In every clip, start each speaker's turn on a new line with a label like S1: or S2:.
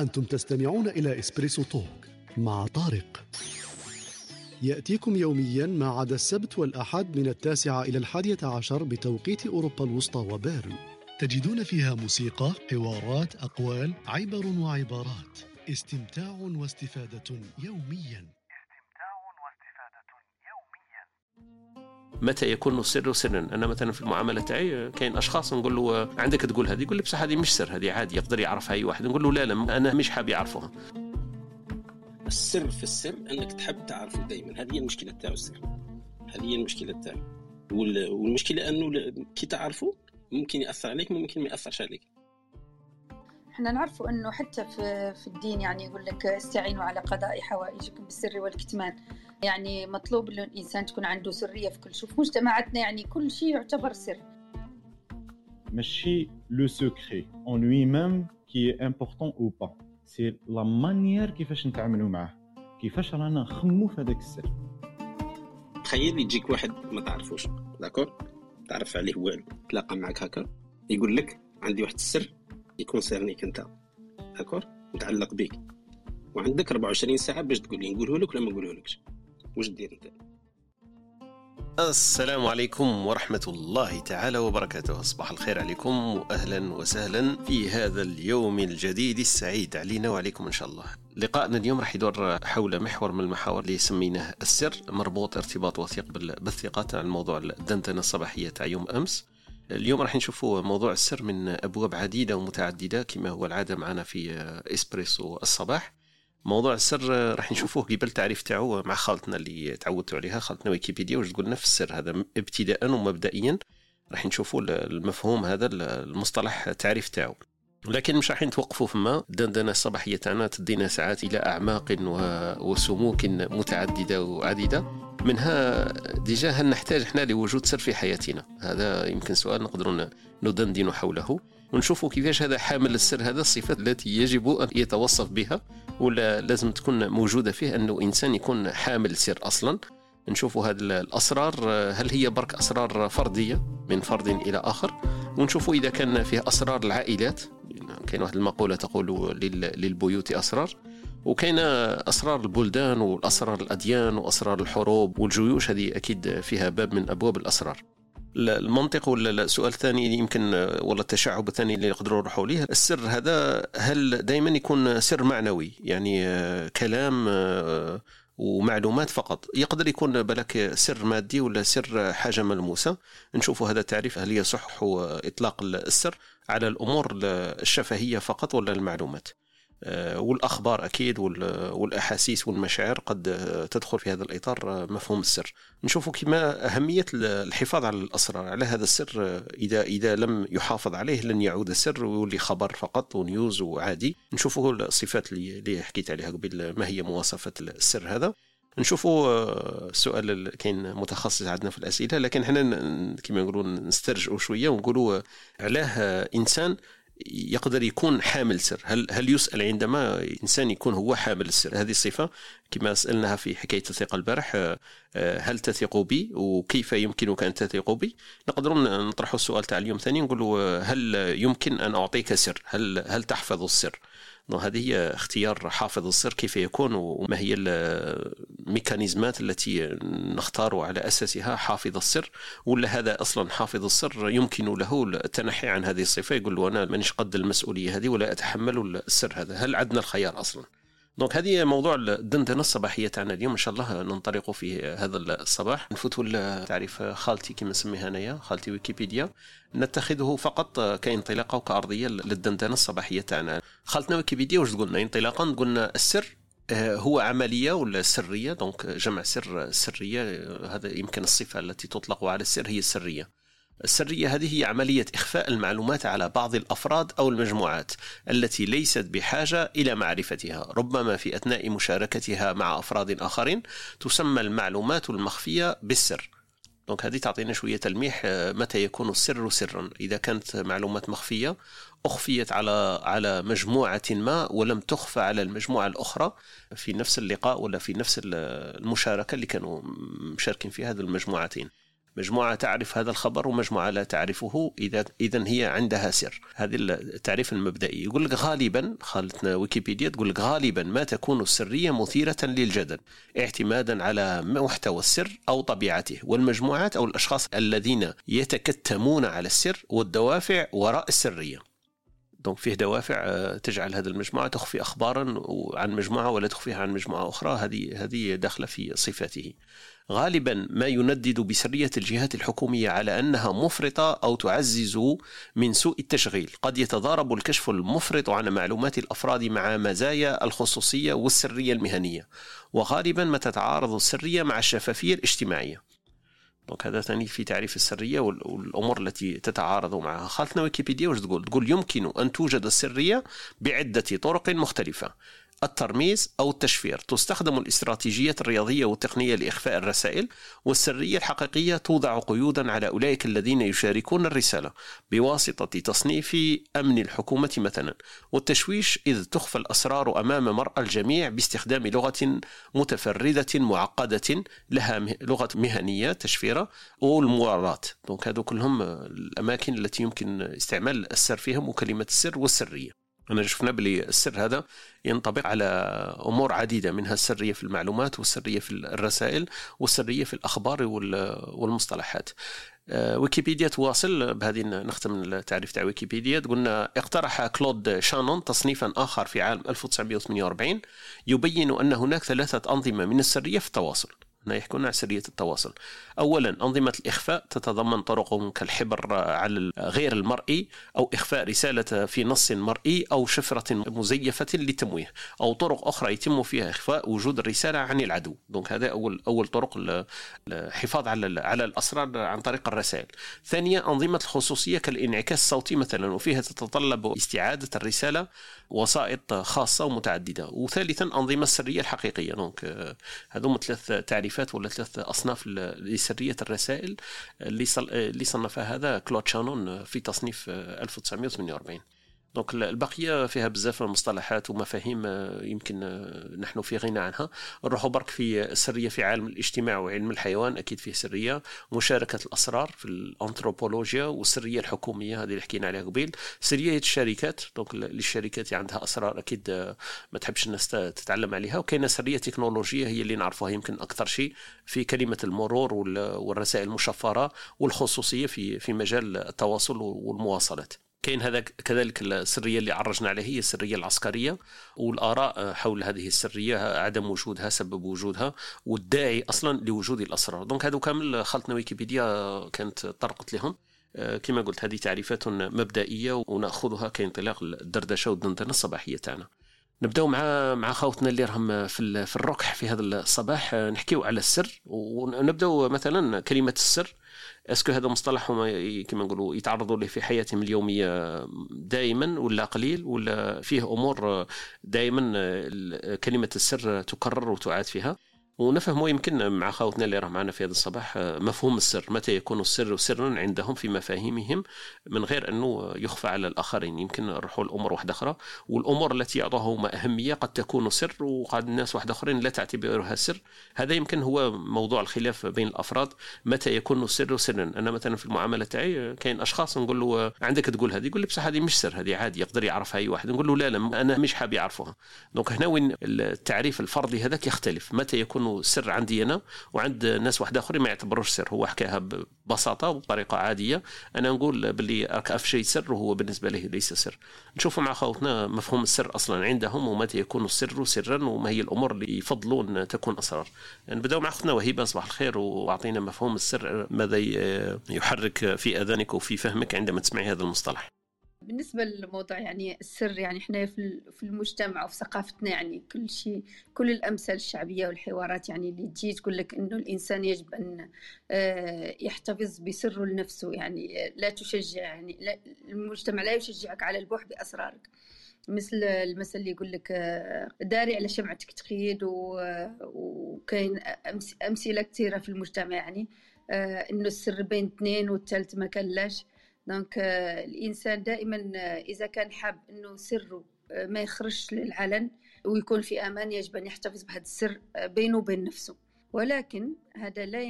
S1: أنتم تستمعون إلى إسبريسو توك مع طارق. يأتيكم يوميا ما عدا السبت والأحد من التاسعة إلى الحادية عشر بتوقيت أوروبا الوسطى وبيرن. تجدون فيها موسيقى، حوارات، أقوال، عبر وعبارات. استمتاع واستفادة يوميا.
S2: متى يكون السر سرا؟ أنا مثلا في المعاملة تاعي كاين أشخاص نقول له عندك تقول هذه يقول لي بصح هذه مش سر هذه عادي يقدر يعرفها أي واحد. نقول له لا لا أنا مش حاب يعرفوها
S3: السر في السر أنك تحب تعرفه دائما هذه هي المشكلة تاعو السر. هذه هي المشكلة تاعو. والمشكلة أنه كي تعرفه ممكن يأثر عليك ممكن ما يأثرش عليك.
S4: إحنا نعرفوا إنه حتى في في الدين يعني يقول لك استعينوا على قضاء حوائجكم بالسر والكتمان. يعني مطلوب إنه الإنسان تكون عنده سرية في كل شيء في مجتمعاتنا يعني كل شيء يعتبر سر.
S5: ماشي le secret en lui-même qui est important ou pas c'est la manière كيفاش نتعاملوا معاه. كيفاش رانا نخمموا في هذاك السر.
S3: تخيل يجيك واحد ما تعرفوش. d'accord تعرف عليه والو تلاقى معك هكا. يقول لك عندي واحد السر. يكونسيرنيك انت. d'accord؟ متعلق بيك. وعندك 24 ساعة باش تقول لي نقوله لك ولا ما نقوله لكش؟ واش دير انت؟
S2: السلام عليكم ورحمة الله تعالى وبركاته. صباح الخير عليكم وأهلا وسهلا في هذا اليوم الجديد السعيد علينا وعليكم إن شاء الله. لقاءنا اليوم راح يدور حول محور من المحاور اللي سميناه السر مربوط ارتباط وثيق بالثقة عن موضوع الدندنة الصباحية تاع يوم أمس. اليوم راح نشوفوا موضوع السر من أبواب عديدة ومتعددة كما هو العادة معنا في إسبريسو الصباح. موضوع السر راح نشوفوه قبل تعريف تاعو مع خالتنا اللي تعودتوا عليها خالتنا ويكيبيديا. واش تقول نفس السر هذا ابتداء ومبدئيا؟ راح نشوفوا المفهوم هذا المصطلح التعريف تاعو. لكن مش راح نتوقفوا فما. الدندنة الصباحية تاعنا تدينا ساعات إلى أعماق وسموك متعددة وعديدة. منها ديجا هل نحتاج إحنا لوجود سر في حياتنا؟ هذا يمكن سؤال نقدر ندندن حوله. ونشوفوا كيفاش هذا حامل السر هذا الصفات التي يجب أن يتوصف بها ولا لازم تكون موجودة فيه أنه إنسان يكون حامل سر أصلا. نشوفوا هذه الأسرار هل هي برك أسرار فردية من فرد إلى آخر؟ ونشوفوا إذا كان فيها أسرار العائلات. كاين واحد المقولة تقول للبيوت أسرار وكاين أسرار البلدان وأسرار الأديان وأسرار الحروب والجيوش هذه أكيد فيها باب من أبواب الأسرار. المنطق ولا السؤال الثاني يمكن ولا التشعب الثاني اللي نقدروا نروحوا ليه. السر هذا هل دائما يكون سر معنوي؟ يعني كلام ومعلومات فقط. يقدر يكون بالك سر مادي ولا سر حاجة ملموسة؟ نشوفوا هذا التعريف هل يصح إطلاق السر؟ على الأمور الشفهية فقط ولا المعلومات؟ آه، والأخبار أكيد والأحاسيس والمشاعر قد تدخل في هذا الإطار مفهوم السر. نشوفوا كما أهمية الحفاظ على الأسرار على هذا السر إذا إذا لم يحافظ عليه لن يعود سر ويولي خبر فقط ونيوز وعادي. نشوفوا الصفات اللي حكيت عليها قبل ما هي مواصفة السر هذا. نشوفوا السؤال آه، كاين متخصص عندنا في الأسئلة لكن إحنا كما نقولوا نسترجعوا شوية ونقولوا علاه إنسان يقدر يكون حامل سر. هل هل يسأل عندما إنسان يكون هو حامل السر؟ هذه الصفه كما سألناها في حكاية الثقة البارح آه، هل تثق بي وكيف يمكنك أن تثق بي؟ نقدر نطرح السؤال تاع اليوم ثاني نقول هل يمكن أن أعطيك سر؟ هل هل تحفظ السر؟ هذه هي اختيار حافظ السر كيف يكون وما هي الميكانيزمات التي نختار على أساسها حافظ السر ولا هذا أصلا حافظ السر يمكن له التنحي عن هذه الصفة؟ يقول له أنا مانيش قد المسؤولية هذه ولا أتحمل السر هذا. هل عندنا الخيار أصلا؟ donc هذه موضوع الدندنه الصباحية تاعنا اليوم إن شاء الله ننطلق في هذا الصباح. نفوتوا لتعريف خالتي كما نسميها انايا خالتي ويكيبيديا. نتخذه فقط كانطلاقة وكأرضية للدندنه الصباحية تاعنا. خالتنا ويكيبيديا واش قلنا انطلاقا قلنا السر آه، هو عملية ولا سرية؟ دونك جمع سر سرية هذا يمكن الصفة التي تطلق على السر هي السرية. السرية هذه هي عملية إخفاء المعلومات على بعض الأفراد أو المجموعات التي ليست بحاجة إلى معرفتها. ربما في أثناء مشاركتها مع أفراد آخرين تسمى المعلومات المخفية بالسر. دونك هذه تعطينا شوية تلميح آه، متى يكون السر سرا. إذا كانت معلومات مخفية أخفيت على على مجموعة ما ولم تخفى على المجموعة الأخرى في نفس اللقاء ولا في نفس المشاركة اللي كانوا مشاركين فيها هذه المجموعتين. مجموعة تعرف هذا الخبر ومجموعة لا تعرفه إذا إذا هي عندها سر. هذه التعريف المبدئي. يقول لك غالبا خالتنا ويكيبيديا تقول لك غالبا ما تكون السرية مثيرة للجدل اعتمادا على محتوى السر أو طبيعته والمجموعات أو الأشخاص الذين يتكتمون على السر والدوافع وراء السرية. دونك فيه دوافع آه، تجعل هذه المجموعة تخفي أخبارا عن مجموعة ولا تخفيها عن مجموعة أخرى. هذه هذه داخلة في صفاته. غالبا ما يندد بسرية الجهات الحكومية على أنها مفرطة أو تعزز من سوء التشغيل. قد يتضارب الكشف المفرط عن معلومات الأفراد مع مزايا الخصوصية والسرية المهنية. وغالبا ما تتعارض السرية مع الشفافية الاجتماعية. donc هذا ثاني في تعريف السرية والأمور التي تتعارض معها. خالتنا ويكيبيديا واش تقول؟ تقول يمكن أن توجد السرية بعدة طرق مختلفة. الترميز أو التشفير. تستخدم الاستراتيجيات الرياضية والتقنية لإخفاء الرسائل والسرية الحقيقية توضع قيودا على أولئك الذين يشاركون الرسالة بواسطة تصنيف أمن الحكومة مثلا. والتشويش إذ تخفى الأسرار أمام مرأى الجميع باستخدام لغة متفردة معقدة لها لغة مهنية تشفيرة والمواراة donc هذو كلهم الأماكن التي يمكن استعمال السر فيهم وكلمة السر والسرية. أنا شفنا بلي السر هذا ينطبق على أمور عديدة منها السرية في المعلومات والسرية في الرسائل والسرية في الأخبار والمصطلحات. آه، ويكيبيديا تواصل بهذه نختم التعريف تاع ويكيبيديا. قلنا اقترح كلود شانون تصنيفا آخر في عام 1948 يبين أن هناك ثلاثة أنظمة من السرية في التواصل. هنا يحكون عن سرية التواصل. أولا أنظمة الإخفاء تتضمن طرق كالحبر على غير المرئي أو إخفاء رسالة في نص مرئي أو شفرة مزيفة للتمويه أو طرق أخرى يتم فيها إخفاء وجود الرسالة عن العدو. دونك هذا أول أول طرق الحفاظ على على الأسرار عن طريق الرسائل. ثانيا أنظمة الخصوصية كالانعكاس الصوتي مثلا وفيها تتطلب استعادة الرسالة وسائط خاصة ومتعددة. وثالثا أنظمة السرية الحقيقية. donc هذوم ثلاث تعريفات ولا ثلاث أصناف لسرية الرسائل اللي صنفها هذا كلود شانون في تصنيف 1948 donc البقية فيها بزاف مصطلحات ومفاهيم آه، يمكن آه، نحن في غنى عنها. نروحوا برك في السريه في عالم الاجتماع وعلم الحيوان أكيد فيه سرية. مشاركة الأسرار في الأنثروبولوجيا والسرية الحكومية هذه اللي حكينا عليها قبيل. سرية الشركات donc للشركات عندها أسرار أكيد آه، ما تحبش الناس تطلع عليها. وكاينة سرية تكنولوجية هي اللي نعرفوها يمكن أكثر شيء في كلمة المرور والرسائل المشفرة والخصوصية في في مجال التواصل والمواصلات. كاين هذا كذلك السرية اللي عرجنا عليها هي السرية العسكرية. والآراء حول هذه السرية عدم وجودها سبب وجودها والداعي أصلا لوجود الأسرار. donc هذو كامل خالتنا ويكيبيديا كانت طرقت لهم. آه، كما قلت هذه تعريفات مبدئية ونأخذها كانطلاق الدردشة والدندنة الصباحية تاعنا. نبداو مع مع خوتنا اللي راهم في في الركح في هذا الصباح. نحكيو على السر ونبداو مثلا كلمة السر. أسكو هذا مصطلح هما كما نقولوا يتعرضوا له في حياتهم اليومية دائما ولا قليل ولا فيه أمور دائما كلمة السر تكرر وتعاد فيها. ونفهم يمكن مع خاوتنا اللي راه معنا في هذا الصباح آه، مفهوم السر متى يكون السر سرا عندهم في مفاهيمهم من غير أنه يخفى على الآخرين. يمكن نروحوا الأمور واحدة أخرى والأمور التي يعطوها أهمية قد تكون سر وقد الناس واحد أخرين لا تعتبرها سر. هذا يمكن هو موضوع الخلاف بين الأفراد متى يكون السر سرا. أنا مثلا في المعاملة تاعي كاين أشخاص نقول له عندك تقول هذه يقول لي بصح هذه مش سر هذه عادي يقدر يعرفها أي واحد. نقول له لا لا أنا مش حاب يعرفها دونك هنا وين التعريف الفردي هذاك يختلف. متى يكون سر عندي أنا وعند ناس واحد اخرين ما يعتبروش سر هو حكاها ببساطة وبطريقة عادية. أنا نقول باللي راك شيء سر وهو بالنسبة له ليس سر. نشوفوا مع خوتنا مفهوم السر أصلا عندهم ومتى يكون السر سرا وما هي الأمور اللي يفضلون تكون أسرار. نبداو مع اختنا وهبه صباح الخير وأعطينا مفهوم السر ماذا يحرك في آذانك وفي فهمك عندما تسمعي هذا المصطلح.
S4: بالنسبة للموضوع يعني السر يعني إحنا في المجتمع وفي ثقافتنا يعني كل شيء كل الأمثال الشعبية والحوارات يعني اللي تجي تقول لك إنه الإنسان يجب أن آه، يحتفظ بسره لنفسه يعني لا تشجع يعني المجتمع لا يشجعك على البوح بأسرارك. مثل المثل اللي يقول لك آه، داري على شمعتك تخيد وكاين أمثلة كثيرة في المجتمع يعني آه، إنه السر بين اثنين والثالث ما كلاش دونك euh, الإنسان دائما euh, إذا كان حاب إنه سره euh, ما يخرجش للعلن ويكون في أمان يجب أن يحتفظ بهذا السر بينه وبين نفسه. ولكن هذا لا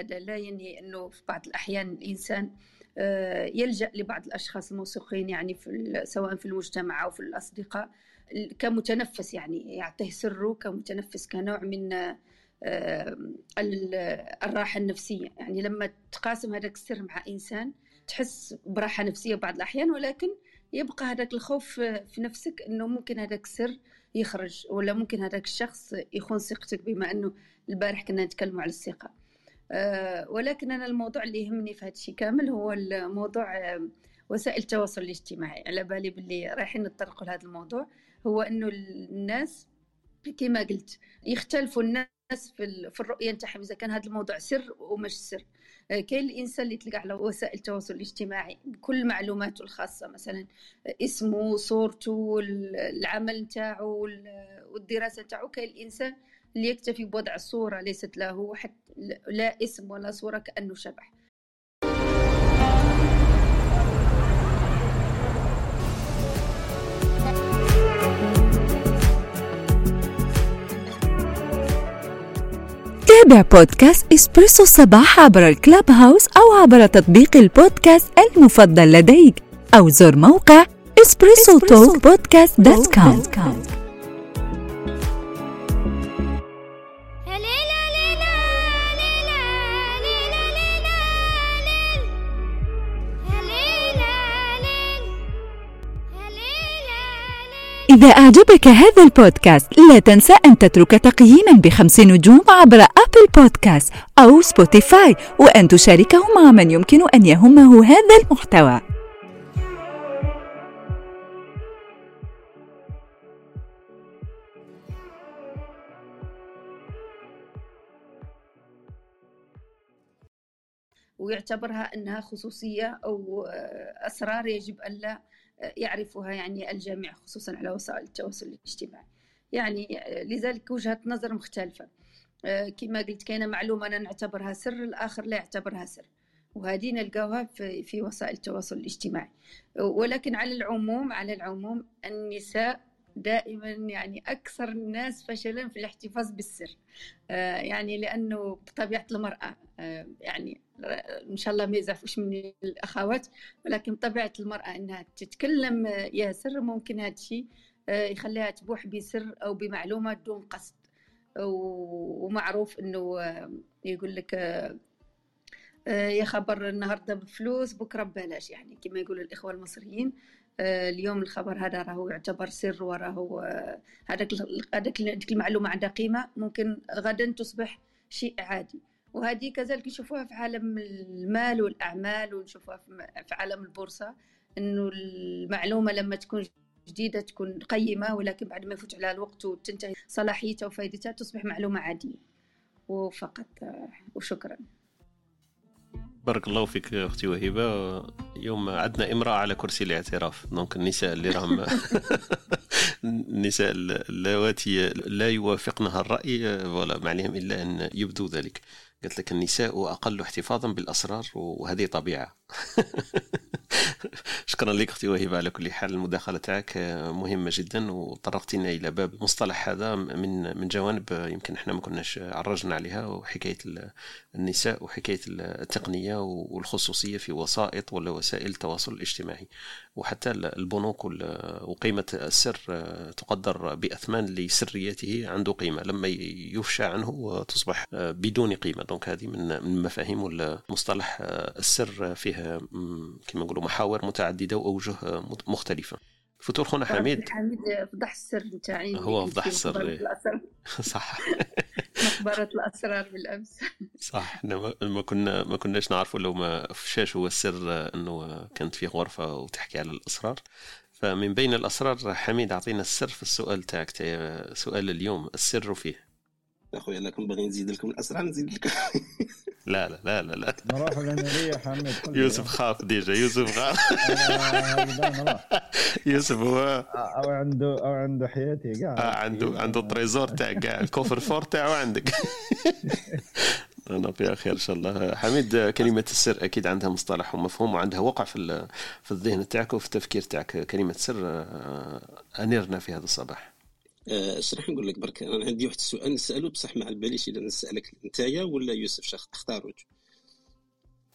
S4: هذا لا ينهي إنه في بعض الأحيان الإنسان آه، يلجأ لبعض الأشخاص الموثوقين يعني في سواء في المجتمع أو في الأصدقاء كمتنفس يعني يعطيه سره كمتنفس كنوع من آه، الراحة النفسية. يعني لما تقاسم هذاك السر مع إنسان تحس براحة نفسية بعض الأحيان ولكن يبقى هذاك الخوف في نفسك إنه ممكن هذاك السر يخرج ولا ممكن هذاك الشخص يخون ثقتك بما إنه البارح كنا نتكلموا على الثقة. أه ولكن أنا الموضوع اللي يهمني في هذا الشيء كامل هو الموضوع وسائل التواصل الاجتماعي. على بالي باللي رايحين نتطرقوا لهذا الموضوع هو إنه الناس كما قلت يختلفوا الناس في الرؤية نتاعهم إذا كان هذا الموضوع سر ومش سر. آه، كاين الإنسان اللي تلقى على وسائل التواصل الاجتماعي بكل معلوماته الخاصة مثلا اسمه صورته العمل نتاعو والدراسة نتاعو. كاين الإنسان اللي يكتفي بوضع الصورة ليست له حتى لا اسم ولا صورة كأنه شبح. تابع بودكاست إسبريسو الصباح عبر الكلاب هاوس أو عبر تطبيق البودكاست المفضل لديك أو زر موقع Espresso Talk Podcast dot com. إذا أعجبك هذا البودكاست لا تنسى أن تترك تقييما بخمس نجوم عبر Apple Podcast أو سبوتيفاي وأن تشاركه مع من يمكن أن يهمه هذا المحتوى. ويعتبرها أنها خصوصية أو أسرار يجب أن لا يعرفها يعني الجميع خصوصا على وسائل التواصل الاجتماعي. يعني لذلك وجهة نظر مختلفة. آه، كما قلت كاينة معلومة أنا نعتبرها سر الآخر لا يعتبرها سر. وهذه نلقاوها في, وسائل التواصل الاجتماعي. ولكن على العموم على العموم النساء دائما يعني أكثر الناس فشلا في الاحتفاظ بالسر. آه، يعني لأنه بطبيعة المرأة آه، يعني إن شاء الله ما يزعفوش من الأخوات ولكن بطبيعة المرأة أنها تتكلم ياسر ممكن هذا الشيء آه، يخليها تبوح بسر أو بمعلومة دون قصد. ومعروف أنه يقول لك يا خبر النهارده بفلوس بكرة ببلاش. يعني كما يقول الإخوة المصريين آه، اليوم الخبر هذا راهو يعتبر سر وراهو آه، هذاك هذاك المعلومة عندها قيمة. ممكن غدا تصبح شيء عادي. وهذه كذلك نشوفوها في عالم المال والأعمال ونشوفوها في عالم البورصة إنه المعلومة لما تكون جديدة تكون قيمة ولكن بعد ما يفوت عليها الوقت وتنتهي صلاحيتها وفائدتها تصبح معلومة عادية. وفقط وشكرا.
S2: بارك الله فيك أختي وهبة. يوم عندنا امرأة على كرسي الاعتراف. دونك النساء اللي راهم النساء اللواتي لا يوافقنها الرأي ولا ما عليهم إلا أن يبدوا ذلك. قالت لك النساء أقل احتفاظا بالأسرار وهذه طبيعة. شكرا لك أختي وهبه على كل حال المداخله تاعك مهمة جدا وطرقتنا إلى باب المصطلح هذا من من جوانب يمكن إحنا ما كناش عرجنا عليها وحكاية النساء وحكاية التقنية والخصوصية في وسائط ولا وسائل التواصل الاجتماعي. وحتى البنوك وقيمة السر تقدر بأثمان لسريته عنده قيمة لما يفشى عنه تصبح بدون قيمة. دونك هذه من مفاهيم المصطلح السر فيه كما نقولوا محاور متعددة. وأوجه مختلفة. فتور خونا حميد.
S4: حميد فضح السر نتاعي
S2: هو فضح السر صح.
S4: مقبرة الأسرار بالأمس.
S2: صح. ما كنا ما كناش نعرفوا لو ما فشاش هو السر أنه كانت فيه غرفة وتحكي على الأسرار. فمن بين الأسرار حميد أعطينا السر في السؤال تاعك سؤال اليوم السر فيه.
S3: اخويا لكم باغي نزيد لكم الأسرع نزيد لكم.
S2: لا لا لا لا لا.
S5: نروح لنا حمد
S2: يوسف خاف ديجا يوسف خاف. يوسف هو
S5: أو عنده أو عنده حياتي كاع
S2: آه عنده عنده التريزور تاع كاع الكوفر فور تاعو عندك. أنا في خير إن شاء الله. حميد كلمة السر أكيد عندها مصطلح ومفهوم وعندها وقع في في الذهن تاعك وفي التفكير تاعك. كلمة سر آه، أنيرنا في هذا الصباح.
S3: اش راح نقول لك برك؟ أنا عندي واحد السؤال نسألو بصح ما على باليش اذا نسألك نتايا ولا يوسف شخص اختاروا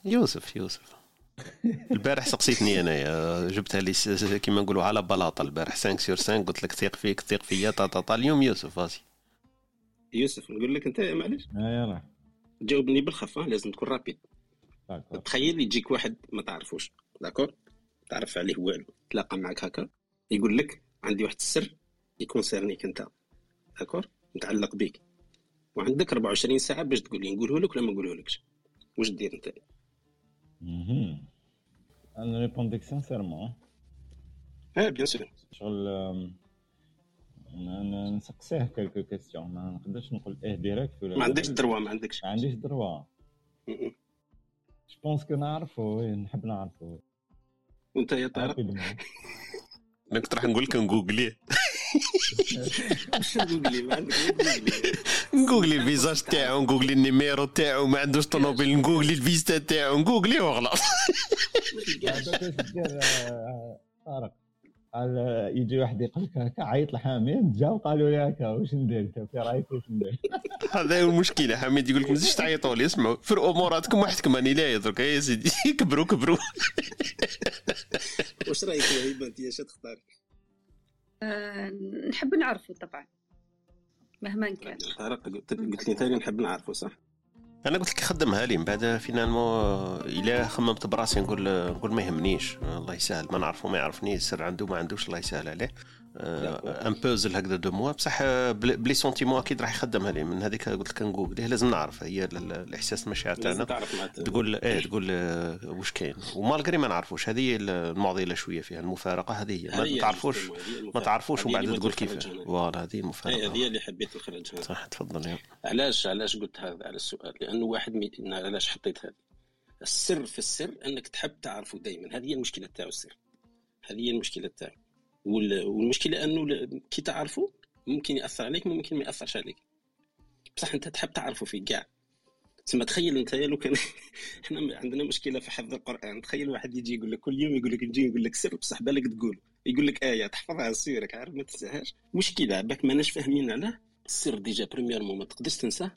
S2: يوسف يوسف. البارح سقسيتني أنايا. جبتها لي كيما نقولوا على بلاطة البارح. 5 سور 5 قلت لك ثيق فيك ثيق فيا تا تا اليوم يوسف فاسي
S3: يوسف نقول لك انت معليش؟
S5: آه يلا
S3: جاوبني بالخف لازم تكون رابيد تخيل يجيك واحد ما تعرفوش d'accord؟ تعرف عليه والو تلاقى معك هكا يقول لك عندي واحد السر ي concerne يك انت. d'accord؟ متعلق بيك. وعندك 24 ساعة باش تقول لي نقوله لك ولا ما نقوله لكش واش دير انت؟
S5: أنا répond يك
S3: sincèrement آه bien sûr.
S5: شغل نسقسيه quelques questions. ما نقدرش نقول إيه direct ولا
S3: ما عندكش droit ما عندكش.
S5: ما عنديش droit جو كو نعرفو نحب نعرفو
S3: وأنت يا طارق؟
S2: أنا كنت راح نقول لك نجوجلي
S3: نجوجلي
S2: الفيزاج تاعو نجوجلي النيميرو تاعو ما عندوش طوموبيل نجوجلي الفيزا تاعو نجوجلي وخلاص
S5: طارق قال يجي واحد يقول لك هكا عيط لحامد جاو قالوا لي هكا واش ندير انت في رايك واش ندير
S2: هذا هو المشكلة حميد يقول لك ما تزيدش تعيطوا لي اسمعوا فرقوا اموراتكم وحدكم راني لا درك يا سيدي كبروا كبروا
S3: واش رايك يا هبه انت اش تختاري؟
S4: آه، نحب نعرفه طبعا مهما كان.
S3: قلت لي ثاني نحب نعرفه صح؟
S2: أنا قلت لك خدمها لي من بعد finalement الا خممت براسي نقول نقول ما يهمنيش الله يسهل. ما نعرفه ما يعرفني السر عنده ما عندوش الله يسهل عليه. un puzzle هكذا de moi. بصح بلي sentiment أكيد راح يخدمها لي من هذيك قلت لك نقول. لازم نعرف. هي الإحساس المشاعر تاعنا تقول إيه تقول آه، واش كاين. و malgré ما نعرفوش. هذه المعضلة شوية فيها المفارقة هذه هي. ما تعرفوش ما تعرفوش ومن بعد تقول كيف. voilà هذه المفارقه
S3: هذه اللي حبيت نخرجها
S2: صح تفضل
S3: علاش علاش قلت هذا على السؤال؟ لأنه واحد mais... علاش حطيت هذه؟ السر في السر إنك تحب تعرفه دائما هذه هي المشكلة تاعو السر. هذه هي المشكلة تاعو. والمشكلة أنه كي تعرفه ممكن يأثر عليك ممكن ما يأثرش عليك. بصح أنت تحب تعرفه في كاع تسمى تخيل أنت لو كان إحنا عندنا مشكلة في حفظ القرآن. تخيل واحد يجي يقول لك كل يوم يقول لك نجي نقول لك سر بصح بالك تقول. يقول لك آية تحفظها سيرك عارف ما تنساهاش؟ مشكلة باك ماناش فاهمين علاه. السر déjà premièrement ما تقدرش تنساه.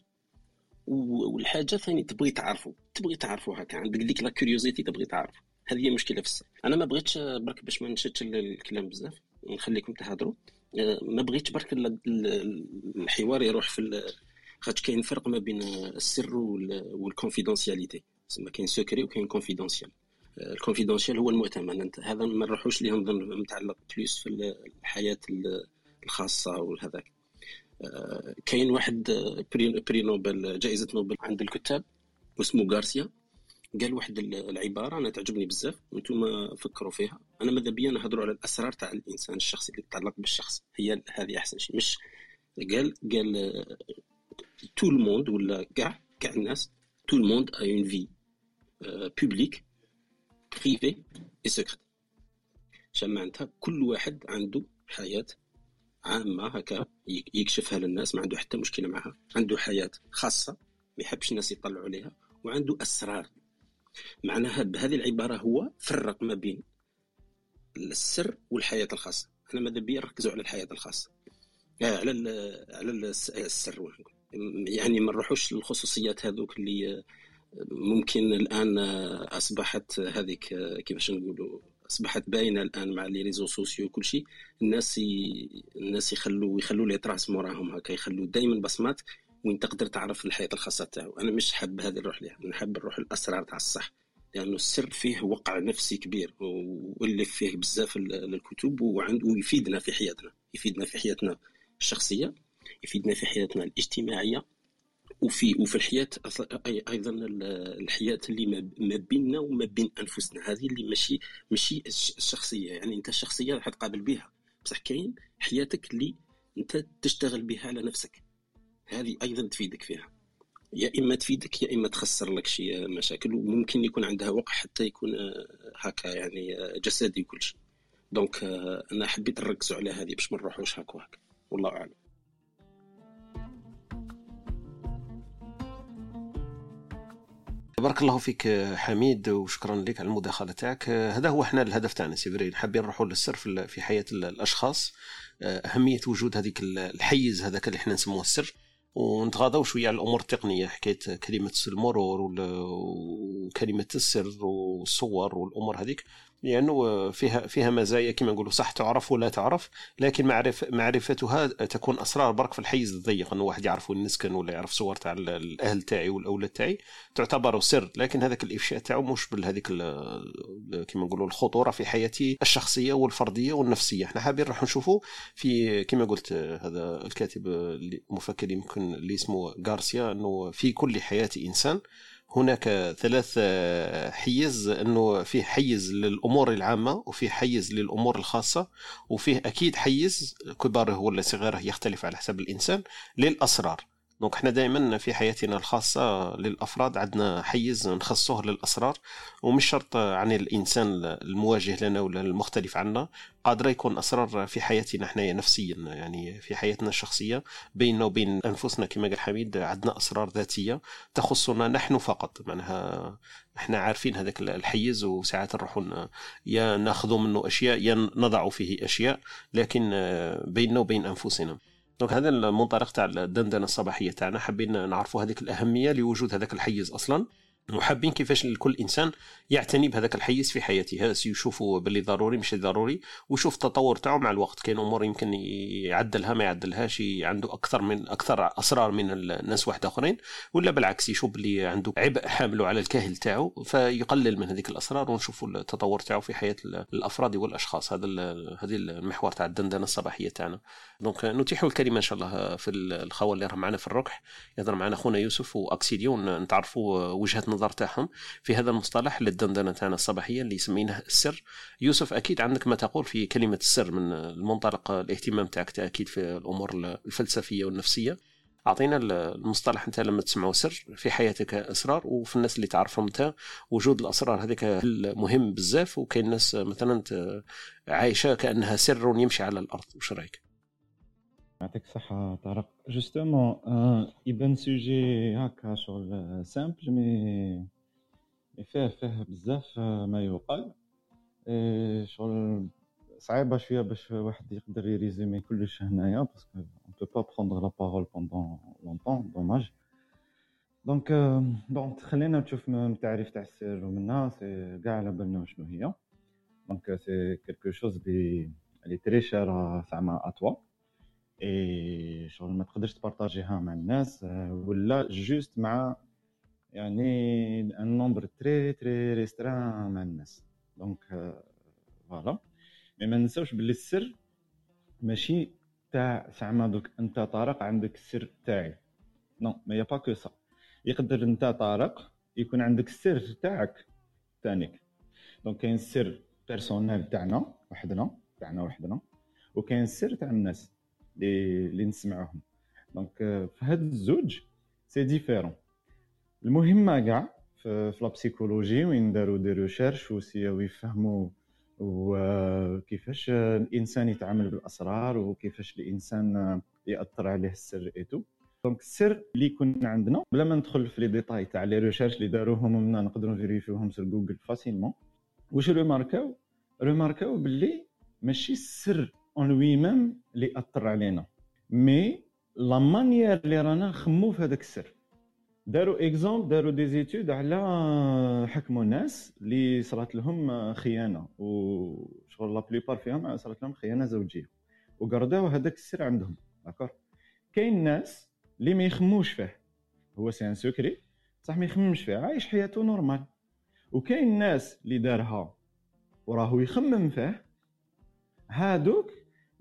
S3: والحاجة ثاني تبغي تعرفه. تبغي تعرفه هكا عندك ديك la curiosité تبغي تعرفه. هذه هي مشكلة في السر أنا ما بغيتش برك باش ما نشدش الكلام بزاف نخليكم تهضروا. آه، ما بغيتش برك الحوار يروح في خاطر كاين فرق ما بين السر وال confidentialité تسمى كاين secret وكاين confidentiel آه، ال confidentiel هو المؤتمن هذا ما نروحوش ليه نظن متعلق plus في الحياة الخاصة وهذاك آه، كاين واحد prix Nobel جائزة نوبل عند الكتاب واسمه غارسيا قال واحد العبارة أنا تعجبني بزاف وأنتم فكروا فيها. أنا ماذا بيا؟ نهضروا على الأسرار تاع الإنسان الشخصي اللي يتعلق بالشخص. هي هذه أحسن شيء. مش قال قال tout le monde ولا كاع كاع الناس tout le monde a une vie publique privée et secrète معناتها كل واحد عنده حياة عامة هكا يكشفها للناس ما عنده حتى مشكلة معها عنده حياة خاصة ما يحبش الناس يطلعوا عليها وعنده أسرار. معناها بهذه العبارة هو فرق ما بين السر والحياة الخاصة. أنا ماذا بيا نركزوا على الحياة الخاصة. آه، على على السر يعني ما نروحوش للخصوصيات هذوك اللي ممكن الآن أصبحت هذيك كيفاش نقولوا أصبحت باينة الآن مع les réseaux sociaux كل شيء. الناس ي... الناس يخلوا يخلوا les traces موراهم هكا يخلوا دائما بصمات وين تقدر تعرف الحياة الخاصة تاعو. أنا مش حاب هذه نروح لها نحب نروح الأسرار تاع الصح. لأنه السر فيه وقع نفسي كبير واللي فيه بزاف الكتب وعنده ويفيدنا في حياتنا. يفيدنا في حياتنا الشخصية يفيدنا في حياتنا الاجتماعية وفي وفي الحياة أيضا الحياة اللي ما بيننا وما بين أنفسنا. هذه اللي ماشي ماشي الشخصية. يعني أنت الشخصية راح تقابل بها. بصح كاين حياتك اللي أنت تشتغل بها على نفسك. هذه أيضا تفيدك فيها. يا إما تفيدك يا إما تخسر لك شي مشاكل وممكن يكون عندها وقع حتى يكون آه، هكا يعني آه، جسدي وكل شيء. donc آه، أنا حبيت نركزوا على هذه باش ما نروحوش هكا وهكا. والله أعلم.
S2: بارك الله فيك حميد وشكرا لك على المداخله تاعك هذا هو إحنا الهدف تاعنا c'est vrai حابين نروحوا للسر في حياة الأشخاص. أهمية وجود هذيك الحيز هذاك اللي إحنا نسموه السر. ونتغاضوا شوية على الأمور التقنية حكاية كلمة المرور وكلمة السر والصور والأمور هذيك. لأنه فيها فيها مزايا كما نقولوا صح تعرف ولا تعرف لكن معرف معرفتها تكون أسرار برك في الحيز الضيق إنه واحد يعرف وين نسكن ولا يعرف صور تاع الأهل تاعي والأولاد تاعي تعتبر سر. لكن هذاك الإفشاء تاعو مش بهذيك كما نقولوا الخطورة في حياتي الشخصية والفردية والنفسية. إحنا حابين نروح نشوفوا في كما قلت هذا الكاتب المفكر يمكن اللي اسمه غارسيا إنه في كل حياة إنسان هناك ثلاث حيز إنه فيه حيز للأمور العامة وفيه حيز للأمور الخاصة وفيه أكيد حيز كباره ولا صغاره يختلف على حسب الإنسان للأسرار. دونك إحنا دائما في حياتنا الخاصة للأفراد عندنا حيز نخصوه للأسرار ومش شرط عن الإنسان المواجه لنا ولا المختلف عنا قادرة يكون أسرار في حياتنا إحنا نفسيا يعني في حياتنا الشخصية بيننا وبين أنفسنا كما قال حميد عندنا أسرار ذاتية تخصنا نحن فقط معناها إحنا عارفين هذاك الحيز وساعات نروحوا يا ناخذ منه أشياء يا نضع فيه أشياء لكن بيننا وبين أنفسنا. دونك هذا المنطلق تاع الدندنة الصباحية تاعنا حابين نعرفوا هذيك الأهمية لوجود هذاك الحيز أصلا. وحابين كيفاش كل إنسان يعتني بهذاك الحيز في حياته. يشوفوا باللي ضروري مش ضروري ويشوف التطور تاعو مع الوقت. كاين أمور يمكن يعدلها ما يعدلهاش عنده أكثر من أكثر أسرار من الناس واحد آخرين ولا بالعكس يشوف باللي عنده عبء حامله على الكاهل تاعو فيقلل من هذيك الأسرار ونشوفوا التطور تاعو في حياة الأفراد والأشخاص. هذا هذه المحور تاع الدندنة الصباحية تاعنا. دونك نتيحوا الكلمة إن شاء الله في الخوال اللي راه معنا في الركح. يهضر معنا خونا يوسف واكسيديون نتعرفوا وجهة النظر تاعهم في هذا المصطلح للدندنة تاعنا الصباحية اللي سميناه السر. يوسف أكيد عندك ما تقول في كلمة السر من المنطلق الاهتمام تاعك أكيد في الأمور الفلسفية والنفسية. أعطينا المصطلح أنت لما تسمعوا سر في حياتك أسرار وفي الناس اللي تعرفهم أنت وجود الأسرار هذيك مهم بزاف؟ وكاين ناس مثلا عايشة كأنها سر يمشي على الأرض. وش رأيك؟
S5: يعطيك الصحة طارق. justement يبان sujet هكا شغل simple mais فيه فيه بزاف ما يقال. شغل صعيبة شوية باش واحد يقدر ي résumer كلش هنايا parce que on peut pas prendre la parole pendant longtemps dommage donc bon خلينا نشوف من التعريف تاع السر ومنها c'est كاع على بالنا شنو هي. donc c'est quelque chose لي très cher زعما à toi et شغل ما تقدرش ت partager ها مع الناس ولا juste مع يعني un nombre très très restreint مع الناس donc voilà mais ما ننساوش بلي السر ماشي تاع زعما دوك انت طارق عندك السر تاعي non mais y a pas que ça يقدر انت طارق يكون عندك السر تاعك تانيك donc كاين السر personnel تاعنا وحدنا تاعنا وحدنا وكاين السر تاع الناس اللي اللي نسمعوهم donc في هاد الزوج c'est différent المهمه كاع في la psychologie وين داروا des recherches و essayé او يفهموا وكيفاش الإنسان يتعامل بالأسرار وكيفاش الإنسان يأثر عليه السر et tout donc السر اللي يكون عندنا بلا ما ندخل في les détails تاع les recherches اللي داروهم نقدروا ن vérifier وهم sur Google facilement واش remarqué او remarqué او باللي ماشي السر en lui-même اللي اثر علينا mais la manière اللي رانا نخمو في هذاك السر داروا exemple داروا des études على حكموا ناس اللي صرات لهم خيانه وشغل la plupart فيهم صرات لهم خيانه زوجيه و gardé او هذاك السر عندهم d'accord كاين ناس اللي ما يخموش فيه هو c'est un secret صح ما يخممش فيه عايش حياته normal وكاين ناس اللي دارها وراهو يخمم فيه هادوك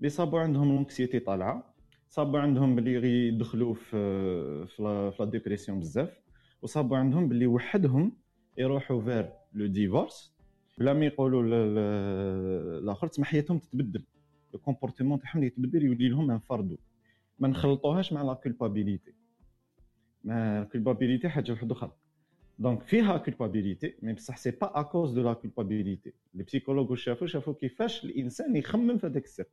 S5: اللي صابوا عندهم l'anxiété طالعة صابوا عندهم باللي يدخلوا في في la dépression بزاف وصابوا عندهم باللي وحدهم يروحوا vers le divorce بلا ما يقولوا الآخر تسمى حياتهم تتبدل. ال comportement تاعهم يتبدل يولي لهم انفردوا ما نخلطوهاش مع la culpabilité mais la culpabilité حاجة وحده أخرى. donc فيها culpabilité mais بصح c'est pas à cause de la culpabilité les psychologues شافوا شافوا كيفاش الإنسان يخمم في هذاك السر.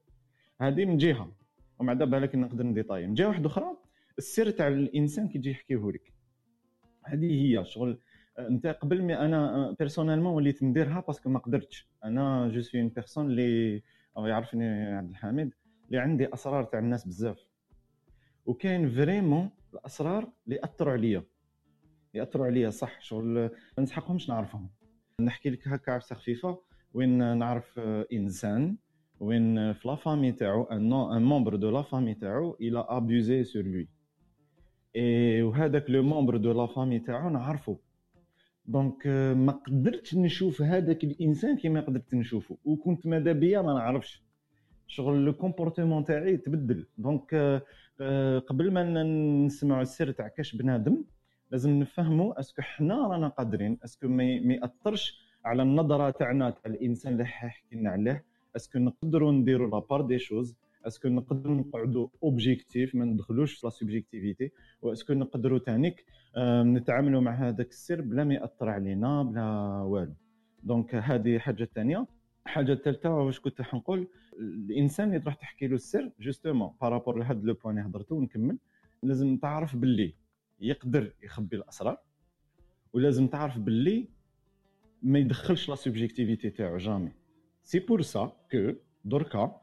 S5: هذه من جهة. ومع دابا بالك نقدر ن détailler من جهة واحدة أخرى السر تاع الإنسان كي يجي يحكيه لك هذه هي شغل أنت قبل مي أنا بيرسونيلمون وليت نديرها parce que ما قدرتش. أنا je suis une personne اللي يعرفني عبد الحميد اللي عندي أسرار تاع الناس بزاف. وكاين vraiment الأسرار اللي أثروا عليا. ياثروا عليا صح. شغل ما نسحقهمش نعرفهم. نحكي لك هكا عفسه خفيفة وين نعرف إنسان. وين في la famille تاعو un membre de la famille تاعو il a abusé sur lui et وهذاك le membre de la famille تاعو نعرفه donc ما قدرتش نشوف هذاك الانسان كيما قدرت نشوفه وكنت ماذا بيا ما نعرفش شغل le comportement تاعي تبدل donc قبل ما نسمعوا السر تاع كاش بنادم لازم نفهموا est-ce que حنا رانا قادرين est-ce que ما ياثرش على النظره تاعنا تاع الانسان اللي حكينا عليه est-ce que نقدروا نديروا la part des choses est-ce que نقدروا نقعدوا objectifs ما ندخلوش في la subjectivité و est-ce que نقدروا تانيك نتعاملوا مع هذاك السر بلا ما يأثر علينا بلا والو. donc هذه حاجة ثانية حاجة الثالثه واش كنت حنقول الإنسان اللي تروح تحكي له السر justement par rapport لهذا le point اللي هضرتو ونكمل لازم تعرف باللي يقدر يخبي الأسرار ولازم تعرف باللي ما يدخلش la subjectivité تاعو jamais. c'est pour ça que دركا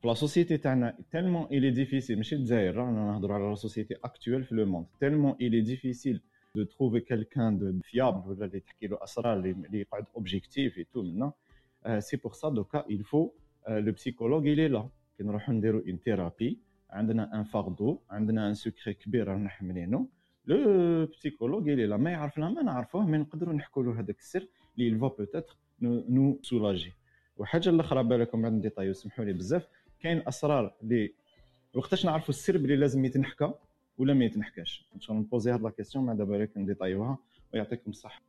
S5: في la société تاعنا tellement il est difficile ماشي الجزائر رانا نهضروا على la société actuelle في le monde tellement il est difficile de trouver quelqu'un de fiable ولا اللي تحكي له اسرار اللي يقعد objectif et tout منا c'est pour ça دوكا il faut le psychologue il est là. كي نروحوا نديروا une thérapie عندنا un fardeau عندنا un secret كبير رانا حاملينه le psychologue il est là. ما يعرفنا ما نعرفوه ما نقدروا نحكوا له هذاك السر اللي il va peut-être nous soulager. وحاجة الاخرى بالكم بعد ديتاي وسمحوا لي بزاف. كاين أسرار اللي وقتاش نعرفوا السر بلي لازم يتنحكى ولا ما يتنحكاش. إن شاء الله ن poser هاد la question بعد بالك نديطايوها ويعطيكم الصحة.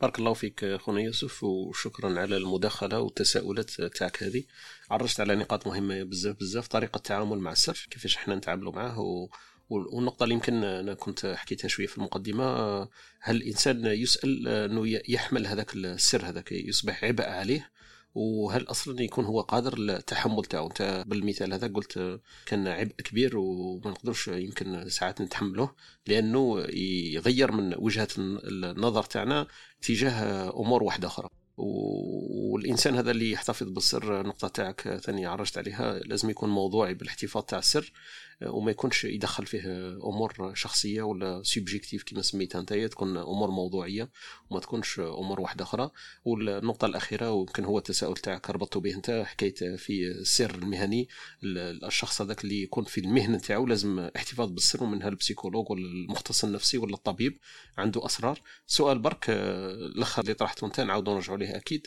S2: بارك الله فيك خونا يوسف وشكرا على المداخلة والتساؤلات تاعك هذه. عرجت على نقاط مهمة بزاف بزاف طريقة التعامل مع السر كيفاش إحنا نتعاملوا معه و... والنقطة اللي يمكن أنا كنت حكيتها شوية في المقدمة هل الإنسان يسأل أنه يحمل هذاك السر هذاك يصبح عبء عليه؟ وهل أصلا يكون هو قادر التحمل تاعو؟ أنت بالمثال هذا قلت كان عبء كبير وما نقدرش يمكن ساعات نتحمله لأنه يغير من وجهة النظر تاعنا تجاه أمور واحدة أخرى. والإنسان هذا اللي يحتفظ بالسر النقطه تاعك ثانية عرجت عليها لازم يكون موضوعي بالاحتفاظ تاع السر وما يكونش يدخل فيه أمور شخصية ولا subjectif كما سميتها انت تكون أمور موضوعية وما تكونش أمور واحدة أخرى. والنقطة الأخيرة ويمكن هو التساؤل تاعك ربطته به أنت حكيت في السر المهني الشخص هذاك اللي يكون في المهنه تاعو لازم احتفاظ بالسر ومنها ال psychologue ولا المختص النفسي ولا الطبيب عنده أسرار. سؤال برك الآخر اللي طرحته أنت نعاودوا نرجعوا ليه أكيد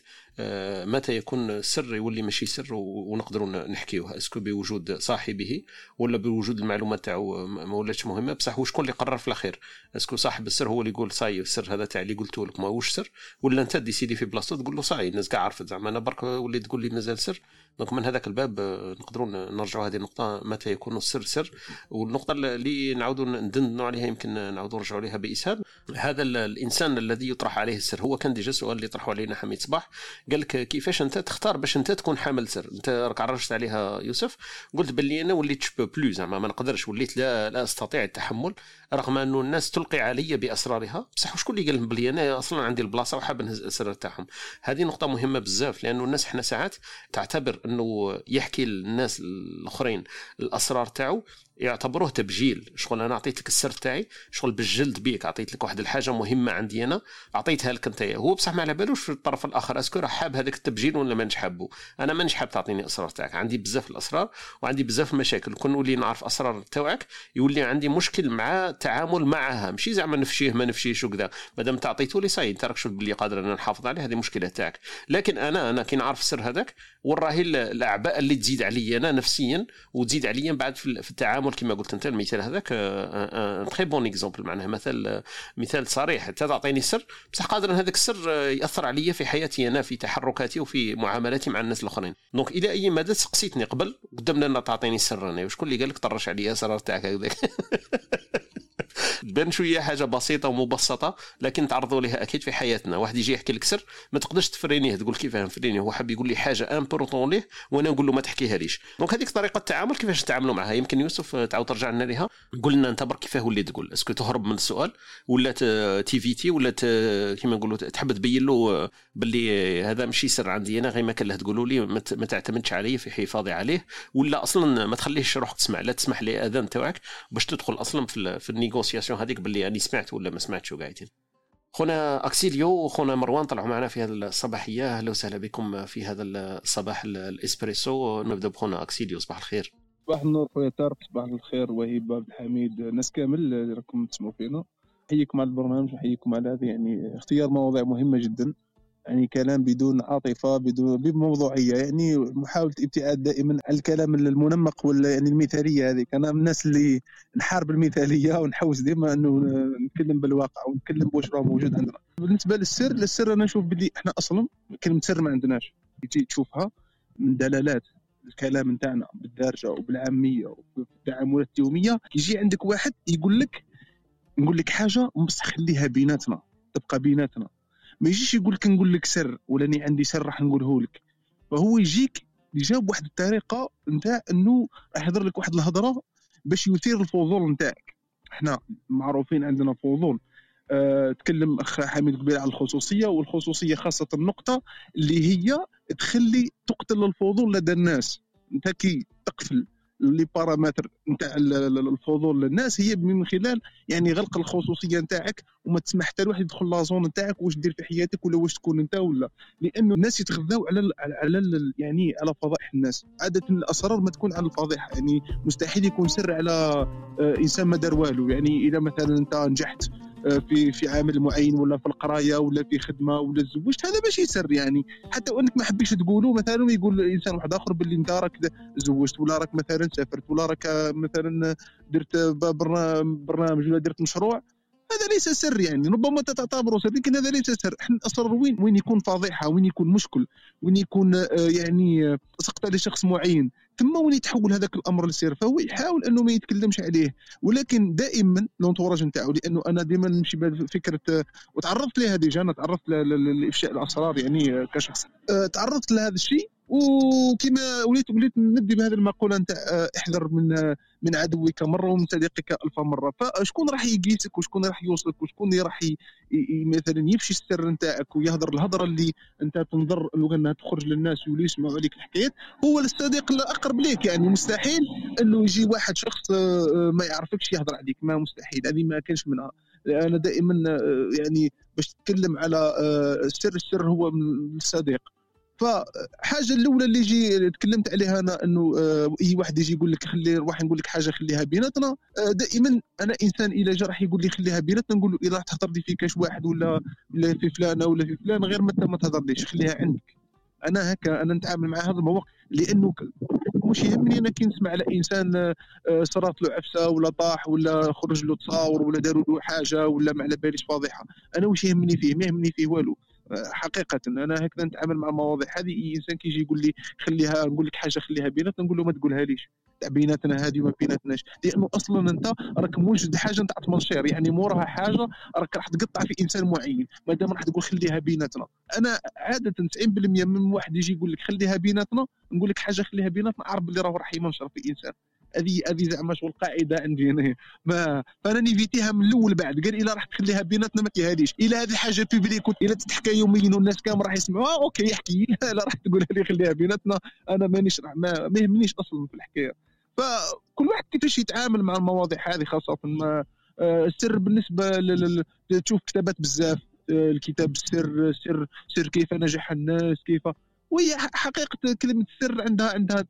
S2: متى يكون السر يولي ماشي سر ونقدروا نحكيوه est-ce que بوجود صاحبه ولا بوجود المعلومات تاعو ما ولاتش مهمة. بصح وشكون اللي قرر في الأخير؟ est-ce que صاحب السر هو اللي يقول صاي السر هذا تاع اللي قلته لك. ماهوش سر؟ ولا أنت décider في بلاصتو تقول له صاي الناس كاع عرفت زعما أنا برك وليت تقول لي مازال سر. donc من هذاك الباب نقدروا نرجعوا هذه النقطة متى يكون السر سر. والنقطة اللي نعاودوا ندندنوا عليها يمكن نعاودوا نرجعوا لها بإسهاب. هذا الإنسان الذي يطرح عليه السر هو كان déjà سؤال اللي طرحوا علينا حميد صباح. قال لك كيفاش أنت تختار باش أنت تكون حامل سر؟ أنت راك عرجت عليها يوسف. قلت باللي أنا وليت بلو زعما ما نقدرش وليت لا لا أستطيع التحمل. رغم أنه الناس تلقي علي بأسرارها بصح شكون اللي قال لهم بلي أنا أصلا عندي البلاصة وحاب نهز الأسرار تاعهم؟ هذه نقطة مهمة بزاف لأنه الناس إحنا ساعات تعتبر أنه يحكي للناس الأخرين الأسرار تاعو يعتبروه تبجيل. شغل أنا عطيت لك السر تاعي شغل بجلت بيك عطيت لك واحد الحاجة مهمة عندي أنا عطيتها لك أنت. هو بصح ما على بالوش في الطرف الآخر est-ce que راه حاب هذاك التبجيل ولا مانيش حابه أنا مانيش حاب تعطيني اسرار تاعك. عندي بزاف الاسرار وعندي بزاف المشاكل كون نولي نعرف اسرار تاعك يولي عندي مشكل مع التعامل معها. ماشي زعما نفشيه ما نفشيش وكذا. مادام تعطيته لي صاي انت راك شوف بلي قادر أنا نحافظ عليه هذه مشكلة تاعك. لكن أنا أنا كي نعرف السر هذاك وراهي الأعباء اللي تزيد علي أنا نفسيا وتزيد عليا بعد في التعامل كما قلت أنت المثال هذاك très bon exemple معناها مثل مثال صريح. انت تعطيني سر بصح قادر هذاك السر يأثر عليا في حياتي أنا في تحركاتي وفي معاملاتي مع الناس الأخرين. donc إلى أي مدى سقسيتني قبل قدام لنا تعطيني سر أنا. وشكون اللي قال لك طرح عليا اسرار تاعك هكذاك تبان شوية حاجة بسيطة ومبسطة لكن تعرضوا لها أكيد في حياتنا. واحد يجي يحكي لك سر ما تقدرش تفرينيه تقول كيف نفرينيه؟ هو حاب يقول لي حاجة importante ليه وأنا نقول له ما تحكيها ليش donc هذيك طريقة التعامل كيفاش نتعاملوا معها؟ يمكن يوسف تعاود ترجع لنا لها قول لنا انت برك كيفاه وليت تقول؟ est-ce que تهرب من السؤال؟ ولا ت éviter؟ ولا كيما نقولوا تحب تبين له باللي هذا ماشي سر عندي أنا غير ما كان لاه تقوله لي ما تعتمدش علي في حفاظي عليه. ولا أصلا ما تخليهش روحك تسمع لا تسمح لي أذان تاعك باش تدخل أصلا في, في ال négociation هذيك باللي أنا سمعت ولا ما سمعتش وقاعدين خونا أكسيليو وخونا مروان طلعوا معنا في هذه الصباحية. أهلا وسهلا بكم في هذا الصباح الإسبريسو. نبدأ بخونا أكسيليو صباح الخير.
S6: صباح النور خويا طارق صباح الخير وهيب عبد الحميد. الناس كامل اللي راكم تسمعوا فينا. نحييكم على البرنامج نحييكم على هذه يعني اختيار مواضيع مهمة جدا. يعني كلام بدون عاطفة بدون بموضوعية. يعني محاولة ابتعاد دائما الكلام المنمق ولا يعني المثالية هذيك أنا من الناس اللي نحارب المثالية ونحوس ديما إنه نتكلم بالواقع ونتكلم بواش راه موجود عندنا. بالنسبة للسر للسر أنا نشوف باللي إحنا أصلا كلمة سر ما عندناش. تجي تشوفها من دلالات الكلام نتاعنا بالدارجة وبالعامية وبالتعاملات اليومية. يجي عندك واحد يقول لك نقول لك حاجة بصح خليها بيناتنا تبقى بيناتنا. ما يجيش يقول لك لك سر ولا أني عندي سر راح نقوله لك. فهو يجيك يجاوب بواحد الطريقة نتاع إنه راح يهضر لك واحد الهضرة باش يثير الفضول نتاعك. إحنا معروفين عندنا فضول. أه تكلم أخ حميد قبيل على الخصوصية والخصوصية خاصة النقطة اللي هي تخلي تقتل الفضول لدى الناس. أنت كي تقفل لي بارامتر نتاع الفضول للناس هي من خلال يعني غلق الخصوصية نتاعك وما تسمح حتى لواحد يدخل la zone نتاعك واش دير في حياتك ولا واش تكون انت ولا. لأنه الناس يتغذاو على على يعني على فضائح الناس. عادة الأسرار ما تكون على الفضيحة. يعني مستحيل يكون سر على آه، إنسان ما دار والو. يعني إذا مثلا أنت نجحت في في عامل معين ولا في القراية ولا في خدمة ولا تزوجت هذا ماشي سر يعني؟ حتى وأنك ما حبيش تقولوا مثلا يقول إنسان واحد آخر باللي أنت راك تزوجت ولا راك مثلا سافرت ولا راك مثلا درت برنامج ولا درت مشروع هذا ليس سر يعني. ربما تعتبره سر لكن هذا ليس سر. إحنا أصلا وين وين يكون فضيحة وين يكون مشكل وين يكون آه، يعني آه، سقطة لشخص معين. ثم وين يتحول هذاك الأمر لسر فهو يحاول أنه ما يتكلمش عليه. ولكن دائما لونتوراج نتاعو لأنه أنا دائما نمشي بفكره وتعرضت لها ديجا أنا تعرضت لإفشاء الأسرار يعني كشخص. تعرضت لهذا الشيء وكما وليت وليت ندي بهذه المقولة نتاع آه، احذر من آه، من عدوك مرة ومن صديقك ألف مرة. فشكون راح يقيسك وشكون راح يوصلك وشكون اللي راح مثلا يفشي السر نتاعك ويهضر الهضرة اللي أنت تنظر أنها تخرج للناس ويولي يسمعوا عليك الحكايات هو الصديق الأقرب ليك. يعني مستحيل إنه يجي واحد شخص آه، ما يعرفكش يهضر عليك. ما مستحيل. هذه ما كانش منها أنا دائما يعني باش تتكلم على السر السر هو من الصديق. فحاجة الأولى اللي جي تكلمت عليها أنا إنه آه، اي واحد يجي يقول لك خلي نروح نقول لك حاجة خليها بيناتنا. آه، دائما أنا إنسان إلى جا راح يقول لي خليها بيناتنا نقول له إذا تهضر لي في كاش واحد ولا ولا في فلانه ولا في فلان غير متى ما تهضرليش خليها عندك. أنا هكا أنا نتعامل مع هذا الموقف لأنه مش يهمني أنا كي نسمع على إنسان آه، صرات له عفسة ولا طاح ولا خرج له تصاور ولا داروا له حاجة ولا ما على باليش فاضحة. أنا واش يهمني فيه؟ ما يهمني فيه والو. حقيقة أنا هكذا نتعامل مع المواضيع هذه إنسان كيجي يقول لي خليها نقول لك حاجة خليها بيناتنا نقول له ما تقولها ليش بيناتنا هذه وما بيناتناش. لأنه أصلا أنت راك موجد حاجة نتاع تمنشير يعني موراها حاجة راك راح تقطع في إنسان معين. ما دام راح تقول خليها بيناتنا. أنا عادة 90% من واحد يجي يقول لك خليها بيناتنا نقول لك حاجة خليها بيناتنا عارف اللي راه راح يمنشر في إنسان. هذه هذه زعما شغل قاعدة عندي أنا ما فأنا نيفيتيها من الأول بعد. قال إلا راح تخليها بيناتنا ما كيهاديش إلا هذه حاجة publique إلا تتحكى يوميا والناس كامل راح يسمعوها ok يحكي لا راح تقولها لي خليها بيناتنا. أنا مانيش ما, ما يهمنيش أصلا في الحكاية. فكل واحد كيفاش يتعامل مع المواضيع هذه خاصة ما آه، السر بالنسبة. تشوف كتابات بزاف. آه، الكتاب السر سر سر كيف نجح الناس كيف. وهي حقيقة كلمة السر عندها عندها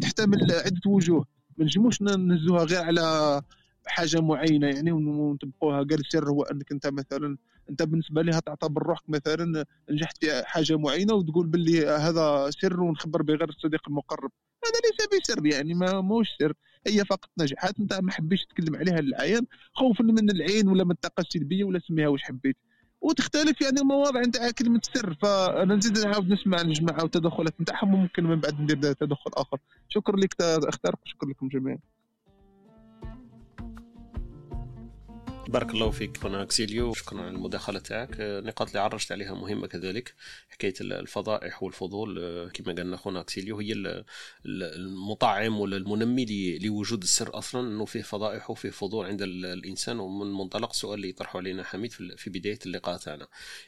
S6: تحتمل عدة وجوه. ما نجموش نهزوها غير على حاجة معينة يعني ونطبقوها قال السر هو أنك أنت مثلا أنت بالنسبة لها تعتبر روحك مثلا نجحت في حاجة معينة وتقول باللي هذا سر ونخبر به غير الصديق المقرب. هذا ليس بسر يعني ما موش سر هي فقط نجاحات. أنت ما حبيتش تتكلم عليها للعيان خوفا من العين ولا من الطاقه السلبيه ولا سميها واش حبيت. وتختلف يعني المواضيع نتاع كلمه السر. فأنا نزيد نعاود نسمع الجماعه والتدخلات نتاعهم وممكن من بعد ندير تدخل آخر. شكرا لك اختار شكرا لكم جميعا.
S2: بارك الله فيك خونا اكسيليو شكرا على المداخلة تاعك. النقاط اللي عرجت عليها مهمة كذلك حكاية الفضائح والفضول. آه، كما قالنا خونا اكسيليو هي المطعم ولا المنمي لوجود السر أصلا إنه فيه فضائح وفيه فضول عند الإنسان. ومن منطلق السؤال اللي يطرحه علينا حميد في بداية اللقاء تاعنا.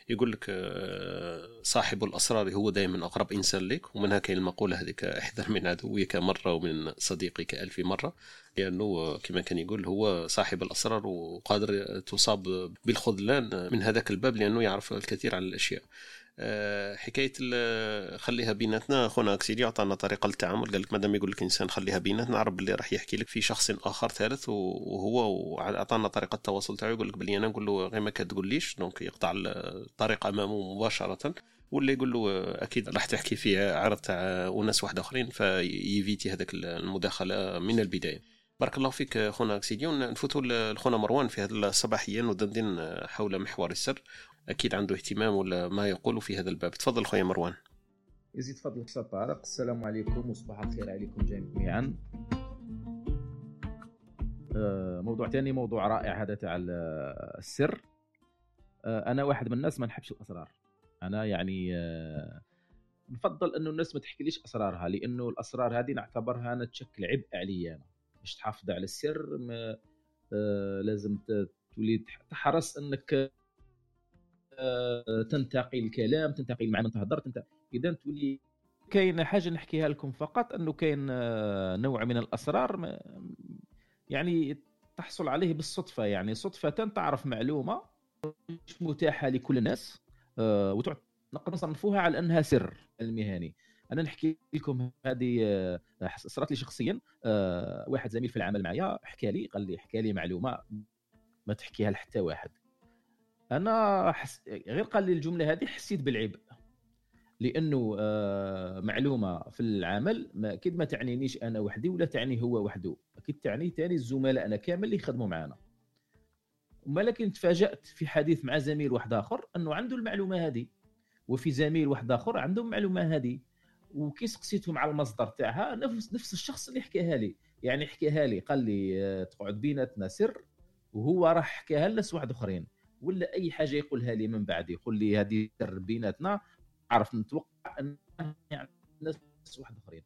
S2: يقول لك آه، صاحب الأسرار هو دائما أقرب إنسان لك ومنها كاين المقولة هذيك إحذر من عدوك مرة ومن صديقك ألف مرة. لأنه كما كان يقول هو صاحب الأسرار وقادر تصاب بالخذلان من هذاك الباب لأنه يعرف الكثير عن الأشياء. آه، حكاية خليها بيناتنا. خونا اكسيدي عطانا طريقة للتعامل. قال لك مادام يقول لك إنسان خليها بيناتنا عرف اللي راح يحكي لك في شخص آخر ثالث وهو عطانا طريقة التواصل تاعو. يقول لك بلي أنا نقول له غير ما كتقوليش donc يقطع الطريق أمامه مباشرة. ولا يقول له أكيد راح تحكي فيه عرض تاع وناس واحد آخرين ف ي éviter هذاك المداخلة من البداية. بارك الله فيك خونا اكسيديون نفوتوا لخونا مروان في هذه الصباحيه ندندن حول محور السر. أكيد عنده اهتمام ولا ما يقول في هذا الباب. تفضل خويا مروان.
S7: يزيد فضلك أستاذ طارق. السلام عليكم وصباح الخير عليكم جميعا. آه، موضوع ثاني موضوع رائع هذا تاع السر. آه، أنا واحد من الناس ما نحبش الأسرار. أنا يعني آه، نفضل أنه الناس ما تحكيليش أسرارها لأنه الأسرار هذه نعتبرها أنا تشكل عبء علي أنا. باش تحافظ على السر ما لازم تولي تحرص انك آه، تنتقي الكلام تنتقي مع من تهضر تنتقي إذا تولي كاين حاجة نحكيها لكم فقط أنه كاين آه، نوع من الأسرار يعني تحصل عليه بالصدفة يعني صدفة تعرف معلومة مش متاحة لكل الناس آه، نقدر نصنفوها على أنها سر المهني أنا نحكي لكم هذه صارت لي شخصيا واحد زميل في العمل معايا حكى لي قال لي حكى لي معلومة ما تحكيها لحتى واحد. أنا حس... غير قال لي الجملة هذه حسيت بالعبء. لأنه آه معلومة في العمل ما أكيد ما تعنينيش أنا وحدي ولا تعني هو وحده. أكيد تعني ثاني الزملاء أنا كامل اللي يخدموا معنا ولكن تفاجأت في حديث مع زميل واحد آخر أنه عنده المعلومة هذه. وفي زميل واحد آخر عنده المعلومة هذه. وكي سقسيتهم على المصدر تاعها نفس نفس الشخص اللي حكاها لي. يعني حكاها لي قال لي آه، تقعد بيناتنا سر وهو راح حكاها لناس واحد آخرين. ولا أي حاجة يقولها لي من بعد يقول لي هذه سر بيناتنا عرف نتوقع أن يعني ناس واحد آخرين.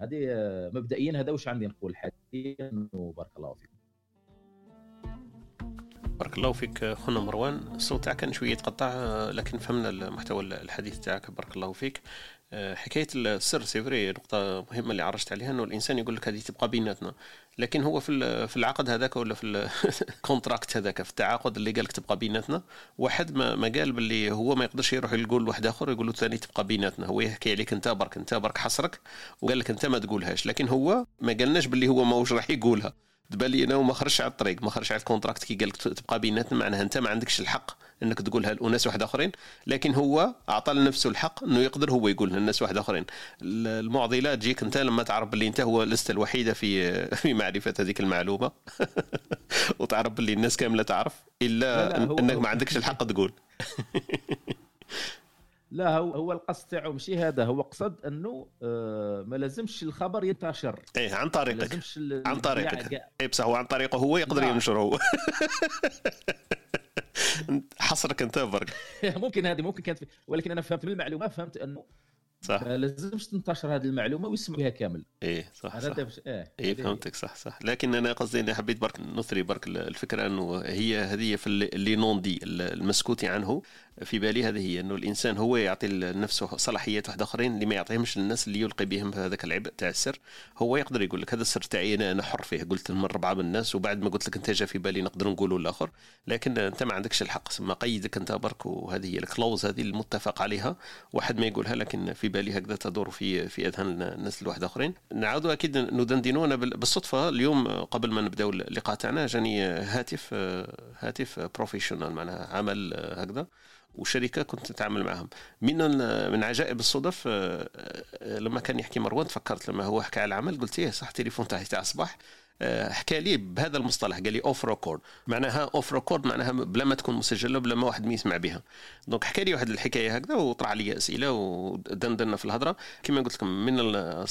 S7: هذه آه، مبدئيا هذا واش عندي نقول حاليا وبارك الله فيكم
S2: بارك الله فيك خونا مروان. الصوت تاعك كان شوية يتقطع آه، لكن فهمنا المحتوى الحديث تاعك بارك الله فيك. حكاية السر c'est vrai نقطة مهمة اللي عرجت عليها إنه الإنسان يقول لك هذه تبقى بيناتنا. لكن هو في في العقد هذاك ولا في ال contrat هذاك في التعاقد اللي قال لك تبقى بيناتنا واحد ما, ما قال باللي هو ما يقدرش يروح يقول لواحد آخر يقول له ثاني تبقى بيناتنا. هو يحكي عليك أنت برك أنت برك حصرك وقال لك أنت ما تقولهاش. لكن هو ما قالناش باللي هو ماهوش راح يقولها. تبان لي أنا وما خرجش على الطريق ما خرجش على ال contrat كي قال لك تبقى بيناتنا معناها أنت ما عندكش الحق إنك تقولها لناس واحد آخرين؟ لكن هو أعطى لنفسه الحق إنه يقدر هو يقولها لناس واحد آخرين. المعضلة تجيك أنت لما تعرف باللي أنت هو لست الوحيدة في في معرفة هذيك المعلومة. وتعرف باللي الناس كاملة تعرف إلا لا لا أنك ما عندكش الحق تقول.
S7: لا هو هو القصد تاعو ماشي هذا هو قصد أنه آه ما لازمش الخبر ينتشر.
S2: إيه عن طريقك. عن طريقك. اي بصح هو عن طريقه هو يقدر ينشره. هو حصرك انت برك.
S7: ممكن هذه ممكن كانت ولكن أنا فهمت من المعلومه فهمت أنه صح. لازمش تنتشر هذه المعلومة ويسمعوا بها كامل.
S2: إيه صح صح. بش... إيه, إيه فهمتك صح صح. لكن أنا قصدي إني حبيت برك نثري برك الفكرة إنه هي هذه في اللي نون دي المسكوت عنه. في بالي هذه هي إنه الإنسان هو يعطي لنفسه صلاحيات واحد أخرين اللي ما يعطيهمش للناس اللي يلقي بهم في هذاك العبء تاع السر. هو يقدر يقول لك هذا السر تاعي أنا أنا حر فيه. قلت من ربعه من الناس وبعد ما قلت لك أنت جا في بالي نقدر نقوله الآخر. لكن أنت ما عندكش الحق ما قيدك أنت برك وهذه هي ال clause هذه المتفق عليها. واحد ما يقولها لكن في بالي هكذا تدور في في أذهان الناس الواحد آخرين. نعود أكيد ندندنوا أنا بالصدفة اليوم قبل ما نبداو اللقاء تاعنا جاني هاتف هاتف professionnel معناها عمل هكذا وشركة كنت نتعامل معهم من من عجائب الصدف آه، آه، لما كان يحكي مروان تفكرت لما هو حكى على العمل قلت إيه صح تليفون تاعي تاع الصباح. حكى لي بهذا المصطلح قال لي off record معناها off record معناها بلا ما تكون مسجلة بلا ما واحد ما يسمع بها. donc حكى لي واحد الحكاية هكذا وطرح لي أسئلة ودندنا في الهضرة. كما قلت لكم من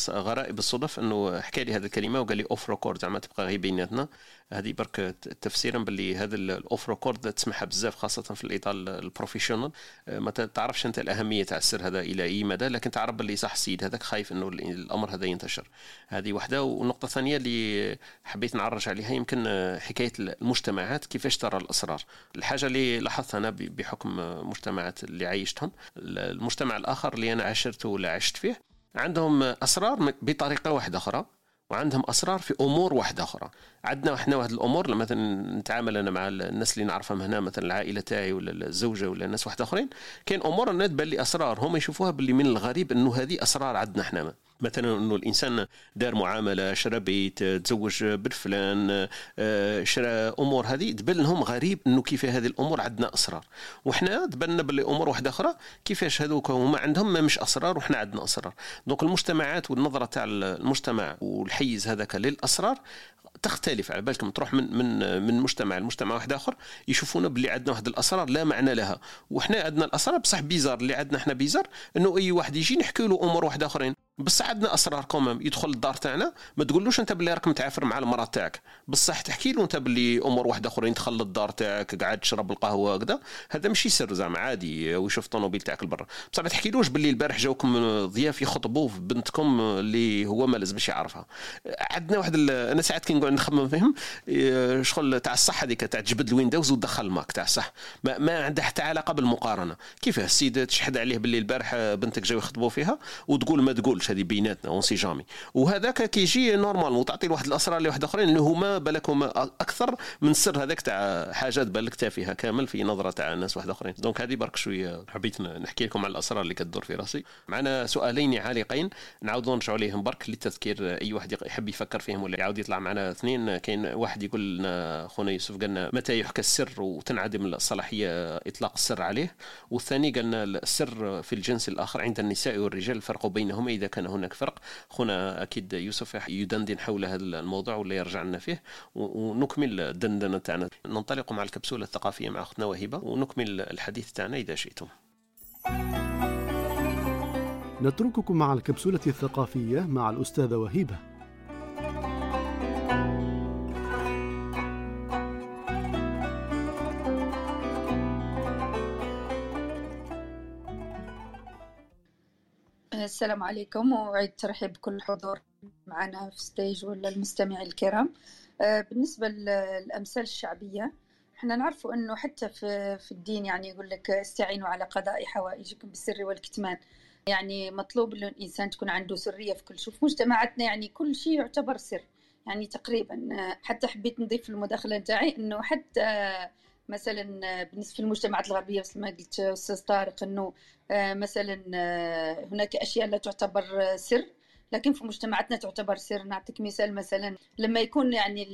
S2: غرائب الصدف أنه حكى لي هذه الكلمة وقال لي off record زعما تبقى غير بيناتنا. هذه برك تفسيرا باللي هذا ال off record تسمعها بزاف خاصة في الإطار ال professionnel ما تعرفش أنت الأهمية تاع السر هذا إلى أي مدى لكن تعرف باللي صح السيد هذاك خايف إنه الأمر هذا ينتشر. هذه واحدة والنقطه الثانية اللي حبيت نعرج عليها يمكن حكاية المجتمعات كيفاش ترى الاسرار الحاجة اللي لاحظتها أنا بحكم مجتمعات اللي عايشتهم المجتمع الآخر اللي أنا عاشرته ولا عشت فيه عندهم اسرار بطريقة واحدة أخرى. وعندهم أسرار في أمور واحدة أخرى. عندنا إحنا واحد الأمور لما مثلا نتعامل أنا مع الناس اللي نعرفهم هنا مثلا العائلة تاعي ولا الزوجة ولا الناس واحد أخرين كاين أمور أنا تبان لي أسرار هم يشوفوها باللي من الغريب إنه هذه أسرار عندنا إحنا. مثلا إنه الإنسان دار معاملة شرى بيت تزوج بالفلان آه، شرى أمور هذه تبان لهم غريب إنه كيف هذه الأمور عندنا أسرار. وحنا تبان باللي أمور واحدة أخرى كيفاش هذوك هما عندهم ما مش أسرار وحنا عندنا أسرار. دونك المجتمعات والنظرة تاع المجتمع والحيز هذاك للأسرار تختلف. على بالكم تروح من من من مجتمع لمجتمع واحد آخر يشوفونا باللي عندنا واحد الأسرار لا معنى لها. وحنا عندنا الأسرار بصح بيزار اللي عندنا إحنا بيزار إنه أي واحد يجي نحكي له أمور واحد أخرين. بصح عندنا أسرار كومام يدخل الدار تاعنا ما تقولوش أنت باللي راك متعافر مع المرأة تاعك. بصح تحكي له أنت باللي أمور واحدة أخرين دخل للدار تاعك قاعد تشرب القهوة هكذا هذا ماشي سر زعما عادي ويشوف الطوموبيل تاعك لبرا. بصح ما تحكيلوش باللي البارح جاوكم ضياف يخطبوا في بنتكم اللي هو ما لازمش يعرفها. عندنا واحد أنا ساعات كي نقعد نخمم فيهم شغل تاع الصح هذيك تاع تجبد ال Windows وتدخل ال Mac تاع الصح. ما, ما عندها حتى علاقة بالمقارنة. كيفاه؟ السيد تشحد عليه باللي البارح بنتك جاو يخطبوا فيها وتقول ما تقولش. هذه بيناتنا on sait jamais وهذاك كيجي normal وتعطي لواحد الأسرار لواحد اخرين اللي هما بالك هما أكثر من السر هذاك تاع حاجات بالك تافهه كامل في نظرة تاع ناس واحد آخرين. donc هذه برك شوية حبيت نحكي لكم على الأسرار اللي كتدور في راسي. معنا سؤالين عالقين نعاودوا نرجعوا ليهم برك للتذكير أي واحد يحب يفكر فيهم ولا يعاود يطلع معنا اثنين كاين واحد يقول لنا خونا يوسف قالنا متى يحكى السر وتنعدم الصلاحية إطلاق السر عليه؟ والثاني قالنا السر في الجنس الآخر عند النساء والرجال الفرق بينهما إذا كان هناك فرق. خونا أكيد يوسف يدندن حول هذا الموضوع ولا يرجع لنا فيه. ونكمل الدندنه تاعنا. ننطلق مع الكبسولة الثقافية مع أختنا وهبه ونكمل الحديث تاعنا إذا شئتم.
S1: نترككم مع الكبسولة الثقافية مع الأستاذة وهيبة.
S4: السلام عليكم. وعيد ترحيب بكل الحضور معنا في ستيج ولا المستمعين الكرام. آه، بالنسبة للأمثال الشعبية إحنا نعرفوا إنه حتى في الدين يعني يقول لك استعينوا على قضاء حوائجكم بالسر والكتمان. يعني مطلوب إنه الإنسان تكون عنده سرية في كل شيء. في مجتمعاتنا يعني كل شيء يعتبر سر. يعني تقريبا حتى حبيت نضيف في المداخلة نتاعي إنه حتى مثلا بالنسبة للمجتمعات الغربية مثل ما قلت أستاذ طارق إنه آه، مثلا آه، هناك أشياء لا تعتبر سر لكن في مجتمعاتنا تعتبر سر. نعطيك مثال مثلا لما يكون يعني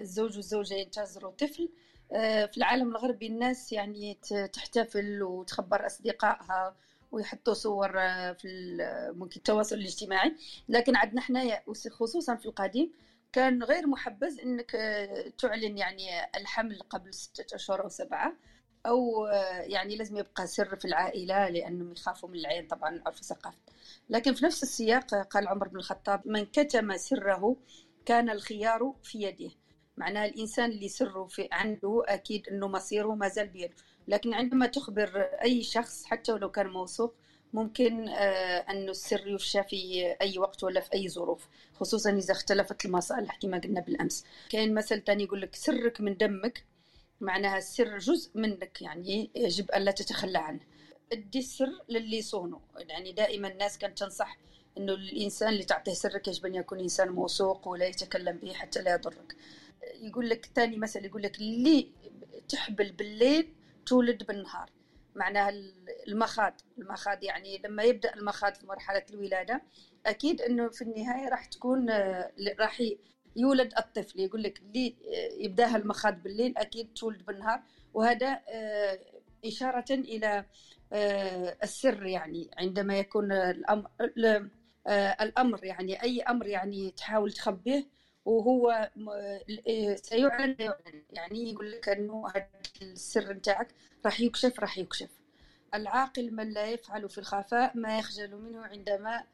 S4: الزوج والزوجة ينتظروا طفل آه، في العالم الغربي الناس يعني تحتفل وتخبر أصدقائها ويحطوا صور في ممكن التواصل الاجتماعي. لكن عندنا حنايا خصوصا في القديم كان غير محبذ إنك تعلن يعني الحمل قبل ستة أشهر أو سبعة أو يعني لازم يبقى سر في العائلة لأنهم يخافوا من العين طبعا عرف ثقافة. لكن في نفس السياق قال عمر بن الخطاب من كتم سره كان الخيار في يده. معناها الإنسان اللي سره في عنده أكيد إنه مصيره ما زال بيده. لكن عندما تخبر أي شخص حتى ولو كان موثوق ممكن آه، أن السر يفشى في أي وقت ولا في أي ظروف خصوصا إذا اختلفت المصالح كما قلنا بالأمس. كاين مثل تاني يقول لك سرك من دمك معناها السر جزء منك يعني يجب ألا تتخلى عنه. أدي السر للي يصونه. يعني دائما الناس كانت تنصح إنه الإنسان اللي تعطيه سرك يجب أن يكون إنسان موثوق ولا يتكلم به حتى لا يضرك. يقول لك ثاني مثل يقول لك اللي تحبل بالليل تولد بالنهار. معناها المخاض المخاض يعني لما يبدأ المخاض في مرحلة الولادة أكيد إنه في النهاية راح تكون راح يولد الطفل يقول لك اللي يبدأها المخاض بالليل أكيد تولد بالنهار وهذا آه، إشارة إلى آه، السر يعني عندما يكون الأمر آه، الأمر يعني أي أمر يعني تحاول تخبيه وهو سيعلن يعني يقول لك إنه السر نتاعك راح يكشف راح يكشف. العاقل من لا يفعل في الخفاء ما يخجل منه عندما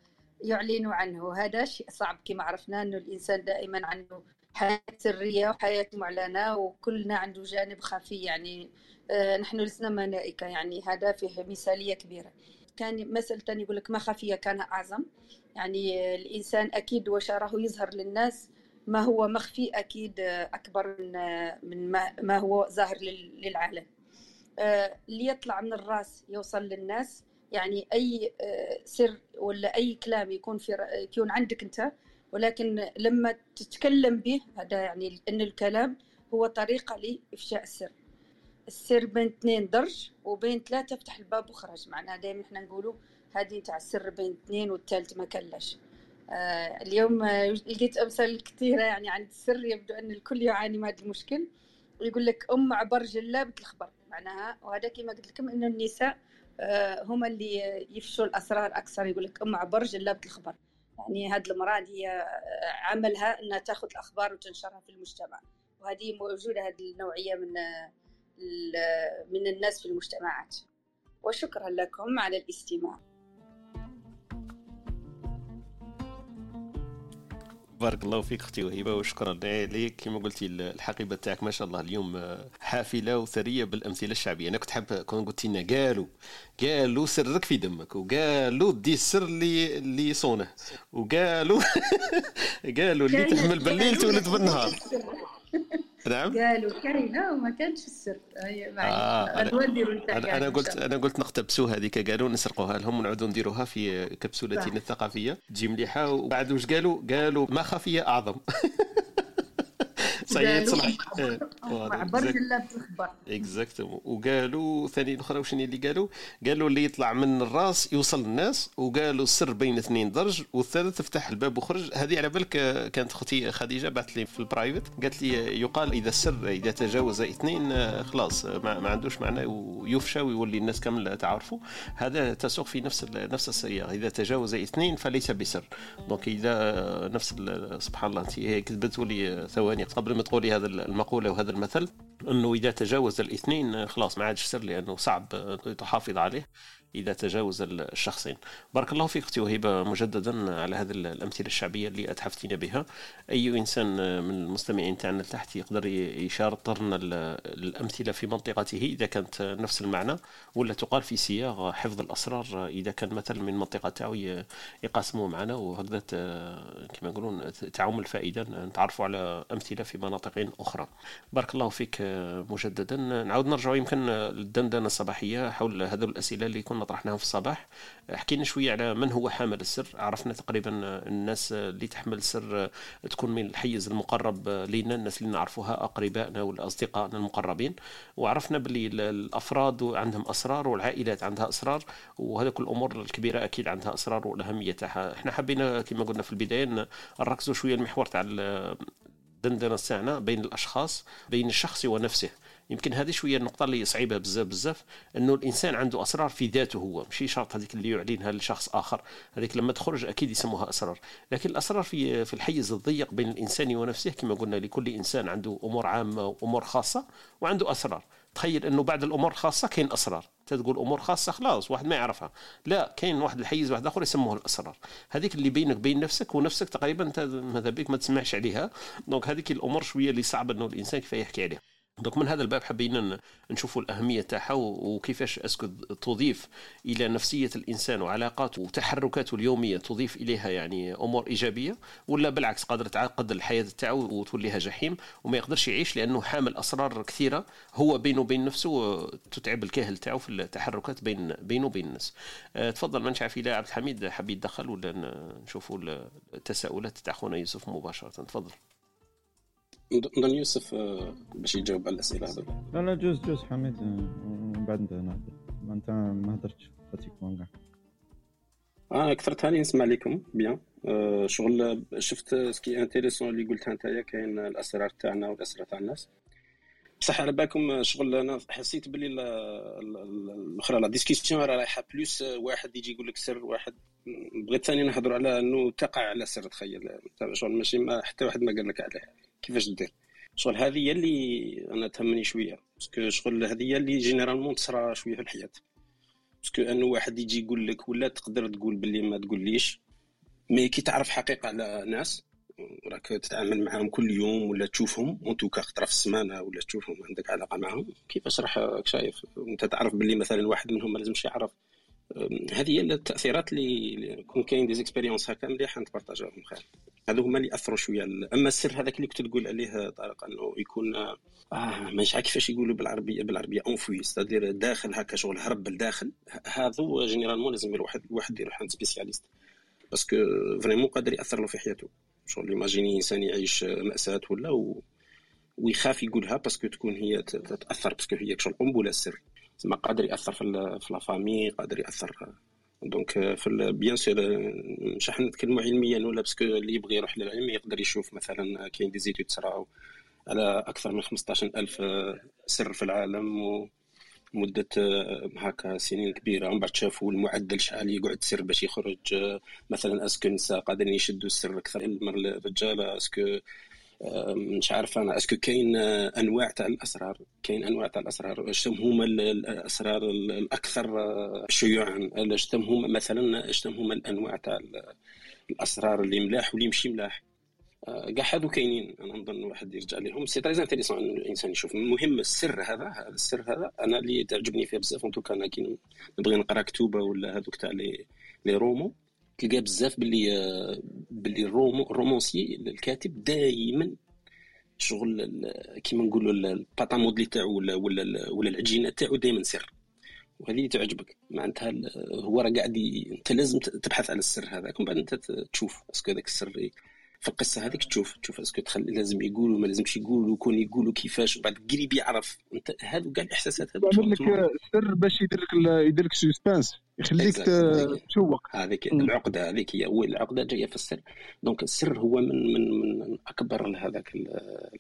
S4: يعلن عنه. هذا شيء صعب كما عرفنا أنه الإنسان دائما عنده حياة سرية وحياة معلنة وكلنا عنده جانب خفي يعني آه، نحن لسنا ملائكة يعني هذا فيه مثالية كبيرة. كان مثل تاني يقول لك ما خفي كان أعظم. يعني الإنسان أكيد وشاره يظهر للناس ما هو مخفي أكيد أكبر من من ما هو ظاهر للعالم. اللي يطلع من الرأس يوصل للناس. يعني أي سر ولا أي كلام يكون في يكون عندك أنت. ولكن لما تتكلم به هذا يعني أن الكلام هو طريقة لإفشاء السر. السر بين اثنين درج وبين ثلاثة فتح الباب وخرج. معناها دائما إحنا نقولوا هذه تاع السر بين اثنين والثالث ما كلاش. آه اليوم آه لقيت أمثال كثيرة يعني عن السر يبدو أن الكل يعاني من هذا المشكل. ويقول لك أم عبر جلابة الخبر. معناها. وهذا كما قلت لكم أن النساء آه هم اللي يفشوا الأسرار أكثر. يقول لك أم عبر جلابة الخبر. يعني هذه المرأة هي آه، عملها أنها تأخذ الأخبار وتنشرها في المجتمع. وهذه موجودة هذه النوعية من آه، من الناس في المجتمعات. وشكرا لكم على الاستماع.
S2: بارك الله فيك أختي وهبة وشكرا لك كما قلتي الحقيبة تاعك ما شاء الله اليوم حافلة وثرية بالأمثلة الشعبية. أنا كنت حاب كون قلت لنا قالوا قالوا سرك في دمك وقالوا دي السر اللي اللي صونه وقالوا قالوا اللي تحمل بالليل تولد بالنهار.
S4: نعم؟ قالوا كرهنا وما كانش السر.
S2: آه أنا, أنا قلت أنا قلت نقتبسوا هذيك قالوا نسرقوها لهم ونعودوا نديروها في كبسولتنا الثقافية. تجي مليحة وبعد واش قالوا؟ قالوا ما خفية أعظم
S4: صحيح تصلح برج الله
S2: الاخبار اكزاكتومون وقالوا ثاني أخرى وشنو اللي قالوا؟ قالوا اللي يطلع من الراس يوصل للناس وقالوا السر بين اثنين درج والثالث فتح الباب وخرج. هذه على بالك كانت أختي خديجة بعثت لي في ال private قالت لي يقال إذا السر إذا تجاوز اثنين خلاص ما, ما عندوش معنى ويفشى ويولي الناس كامل تعرفوا. هذا تسوق في نفس نفس السياق إذا تجاوز اثنين فليس بسر. donc إذا نفس سبحان الله أنت كتبت لي ثواني قبل ما تقولي هذا المقولة وهذا المثل إنه إذا تجاوز الاثنين خلاص ما عادش سر لأنه صعب تحافظ عليه. إذا تجاوز الشخصين. بارك الله فيك أختي وهبه مجددا على هذه الأمثلة الشعبية اللي اتحفتينا بها. أي إنسان من المستمعين تاعنا تحت يقدر يشارطرنا الأمثلة في منطقته إذا كانت نفس المعنى ولا تقال في سياق حفظ الأسرار إذا كان مثل من منطقة تاعو يقاسموه معنا وهكذا كما يقولون تعم الفائدة نتعرفوا على أمثلة في مناطق أخرى. بارك الله فيك مجددا. نعود نرجع يمكن للدندنة الصباحية حول هذه الأسئلة اللي كنا طرحناها في الصباح. حكينا شوية على من هو حامل السر. عرفنا تقريبا الناس اللي تحمل سر تكون من الحيز المقرب لنا الناس اللي نعرفوها أقربائنا والاصدقاء المقربين. وعرفنا باللي الأفراد عندهم أسرار والعائلات عندها أسرار وهذوك الأمور الكبيرة أكيد عندها أسرار والاهميه تاعها إحنا حبينا كما قلنا في البداية نركزوا شوية المحور تاع الدندنه تاعنا بين الأشخاص بين الشخص ونفسه. يمكن هذه شوية النقطة اللي صعيبة بزاف بزاف إنه الإنسان عنده أسرار في ذاته هو ماشي شرط هذيك اللي يعلنها لشخص آخر هذيك لما تخرج أكيد يسموها أسرار لكن الأسرار في في الحيز الضيق بين الإنسان ونفسه كما قلنا لكل إنسان عنده أمور عامة وأمور خاصة وعنده أسرار. تخيل إنه بعد الأمور الخاصه كاين أسرار تقول أمور خاصة خلاص واحد ما يعرفها لا كاين واحد الحيز واحد آخر يسموه الأسرار. هذيك اللي بينك بين نفسك ونفسك تقريبا أنت ماذا بك ما تسمعش عليها دونك هذيك الأمور شوية اللي صعب إنه الإنسان كيف يحكي عليها. donc من هذا الباب حبينا نشوفوا الأهمية تاعها وكيفاش est-ce que تضيف إلى نفسية الإنسان وعلاقاته وتحركاته اليومية تضيف إليها يعني أمور إيجابية ولا بالعكس قادرة تعقد الحياة تاعو وتوليها جحيم وما يقدرش يعيش لأنه حامل أسرار كثيرة هو بينه وبين نفسه تتعب الكاهل تاعو في التحركات بين بينه وبين الناس. أه تفضل ما نعرف إذا عبد الحميد حاب يتدخل ولا نشوفوا التساؤلات تاع خونا يوسف مباشرة. تفضل.
S3: نظن يوسف آه، باش يجاوب على الأسئلة هذوك.
S5: لا لا جوز جوز حميد ومن بعد نهضر ما أنت ما هضرتش pratiquement كاع.
S3: أنا كثرت هاني نسمع لكم. bien. أه شغل شفت ce qui est intéressant اللي قلتها انت كاين الأسرار تاعنا والاسرار تاع الناس. بصح على بالكم شغل أنا حسيت بلي الأخرى la discussion رايحة plus واحد يجي يقول لك سر واحد بغيت ثاني نهضر على إنه تقع على سر تخيل. شغل ماشي ما حتى واحد ما قال لك عليه. كيفاش دير شغل هذه هي اللي أنا تهمني شوية. parce que شغل هذه هي اللي généralement تصرى شوية في الحياة. parce que انه واحد يجي يقول لك ولا تقدر تقول باللي ما تقوليش mais كي تعرف حقيقة على ناس راك تتعامل معاهم كل يوم ولا تشوفهم en tout cas خطره في السمانة ولا تشوفهم عندك علاقة معاهم كيفاش راح شايف؟ أنت تعرف باللي مثلا واحد منهم ما لازمش يعرف هذه هي التأثيرات اللي كون كاين des expériences هكا مليح نت partageوهم خير. هذو هما اللي أثروا شوية. أما السر هذاك اللي كنت تقول عليه طارق إنه يكون آه مش عارف كيفاش يقولوا بالعربية بالعربيه enfoui c'est-à-dire داخل هكا شغل هرب لداخل. هذو généralement لازم الواحد الواحد يروح عند spécialiste parce que vraiment قادر يأثر له في حياته. شغل imaginez إنسان يعيش مأساة ولا و... ويخاف يقولها parce que تكون هي تاثر parce que هي شغل قنبلة السر. زعما قادر يأثر في في la famille قادر يأثر. donc في bien sûr مش راح نتكلموا علميا ولا parce que اللي يبغي يروح للعلم يقدر يشوف مثلا كاين des études تصراو على أكثر من 15 ألف سر في العالم و مدة هكا سنين كبيرة. ومن بعد شافوا المعدل شحال يقعد سر باش يخرج مثلا est-ce que النساء قادرين يشدوا السر أكثر. من الرجال est-ce que مش عارف أنا est-ce que كاين أنواع تاع الأسرار كاين أنواع تاع الأسرار. شتم هما الأسرار الأكثر شيوعا؟ شتم هما مثلا شتم هما الأنواع تاع الأسرار اللي ملاح واللي مشي ملاح؟ كاع هادو كاينين. أنا نظن واحد يرجع لهم c'est très intéressant الإنسان يشوف. المهم السر هذا هذا السر هذا أنا اللي تعجبني فيه بزاف. en tout cas كي نبغي نقرأ كتوبة ولا هذوك تاع لي لي رومو تلقى بزاف باللي باللي ال roman ال romancier الكاتب دائما شغل كيما نقولوا ال pâte à modeler تاعو ولا ولا ولا العجينة تاعو دائما سر. وهذه اللي تعجبك. معناتها هو راه قاعد انت لازم تبحث على السر هذاك ومن بعد انت تشوف est-ce que هذاك السر في القصة هذيك تشوف تشوف est-ce que تخلي لازم يقولوا ما لازمش يقولوا كون يقولوا كيفاش وبعد قريب يعرف. انت هذو كاع الإحساسات
S6: هذو يعمل لك السر باش يدير لك يدير لك suspense يخليك تشوق.
S3: هذيك العقدة هذيك هي العقده جاية في السر. donc السر هو من من من أكبر هذاك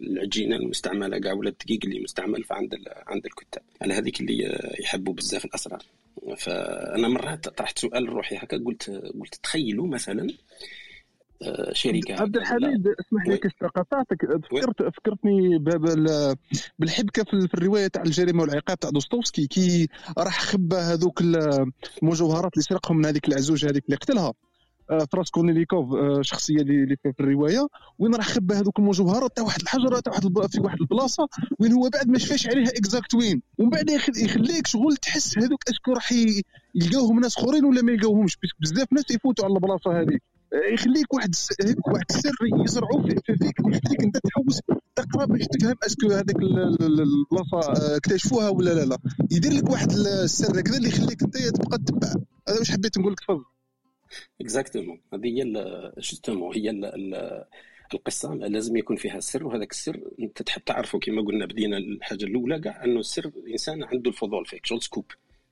S3: العجينة المستعملة كاع ولا الدقيق اللي مستعمل في عند عند الكتاب. على هذيك اللي يحبوا بزاف الأسرار. فأنا مرات طرحت سؤال روحي هكا قلت قلت تخيلوا مثلا شركة
S6: عبد الحميد اسمح لي قطعتك. فكرت فكرتني بالحبكة في الرواية تاع الجريمة والعقاب تاع دوستوفسكي كي راح خبى هذوك المجوهرات اللي سرقهم من هذيك العزوج هذيك اللي قتلها فراس كورنيليكوف شخصية اللي في الرواية. وين راح خبى هذوك المجوهرات تاع واحد الحجرة تاع واحد في واحد البلاصة وين هو بعد ما شفاش عليها exact وين. ومن بعد يخليك شغل تحس هذوك est-ce que راح يلقاوهم ناس أخرين ولا ما يلقاوهمش بزاف ناس يفوتوا على البلاصة هذيك. يخليك واحد واحد السر يزرعوا فيك ويخليك انت تحوس تقرا باش تفهم est-ce que هذيك البلاصة اكتشفوها ولا لا لا. يدير لك واحد السر هكذا اللي يخليك انت تبقى تتبع. هذا واش حبيت نقول لك تفضل.
S3: exactement هذه هي justement هي القصة. لازم يكون فيها سر وهذاك السر انت تحب تعرفه كما قلنا بدينا الحاجة الأولى كاع انه السر الإنسان عنده الفضول فيك. شغل scoop.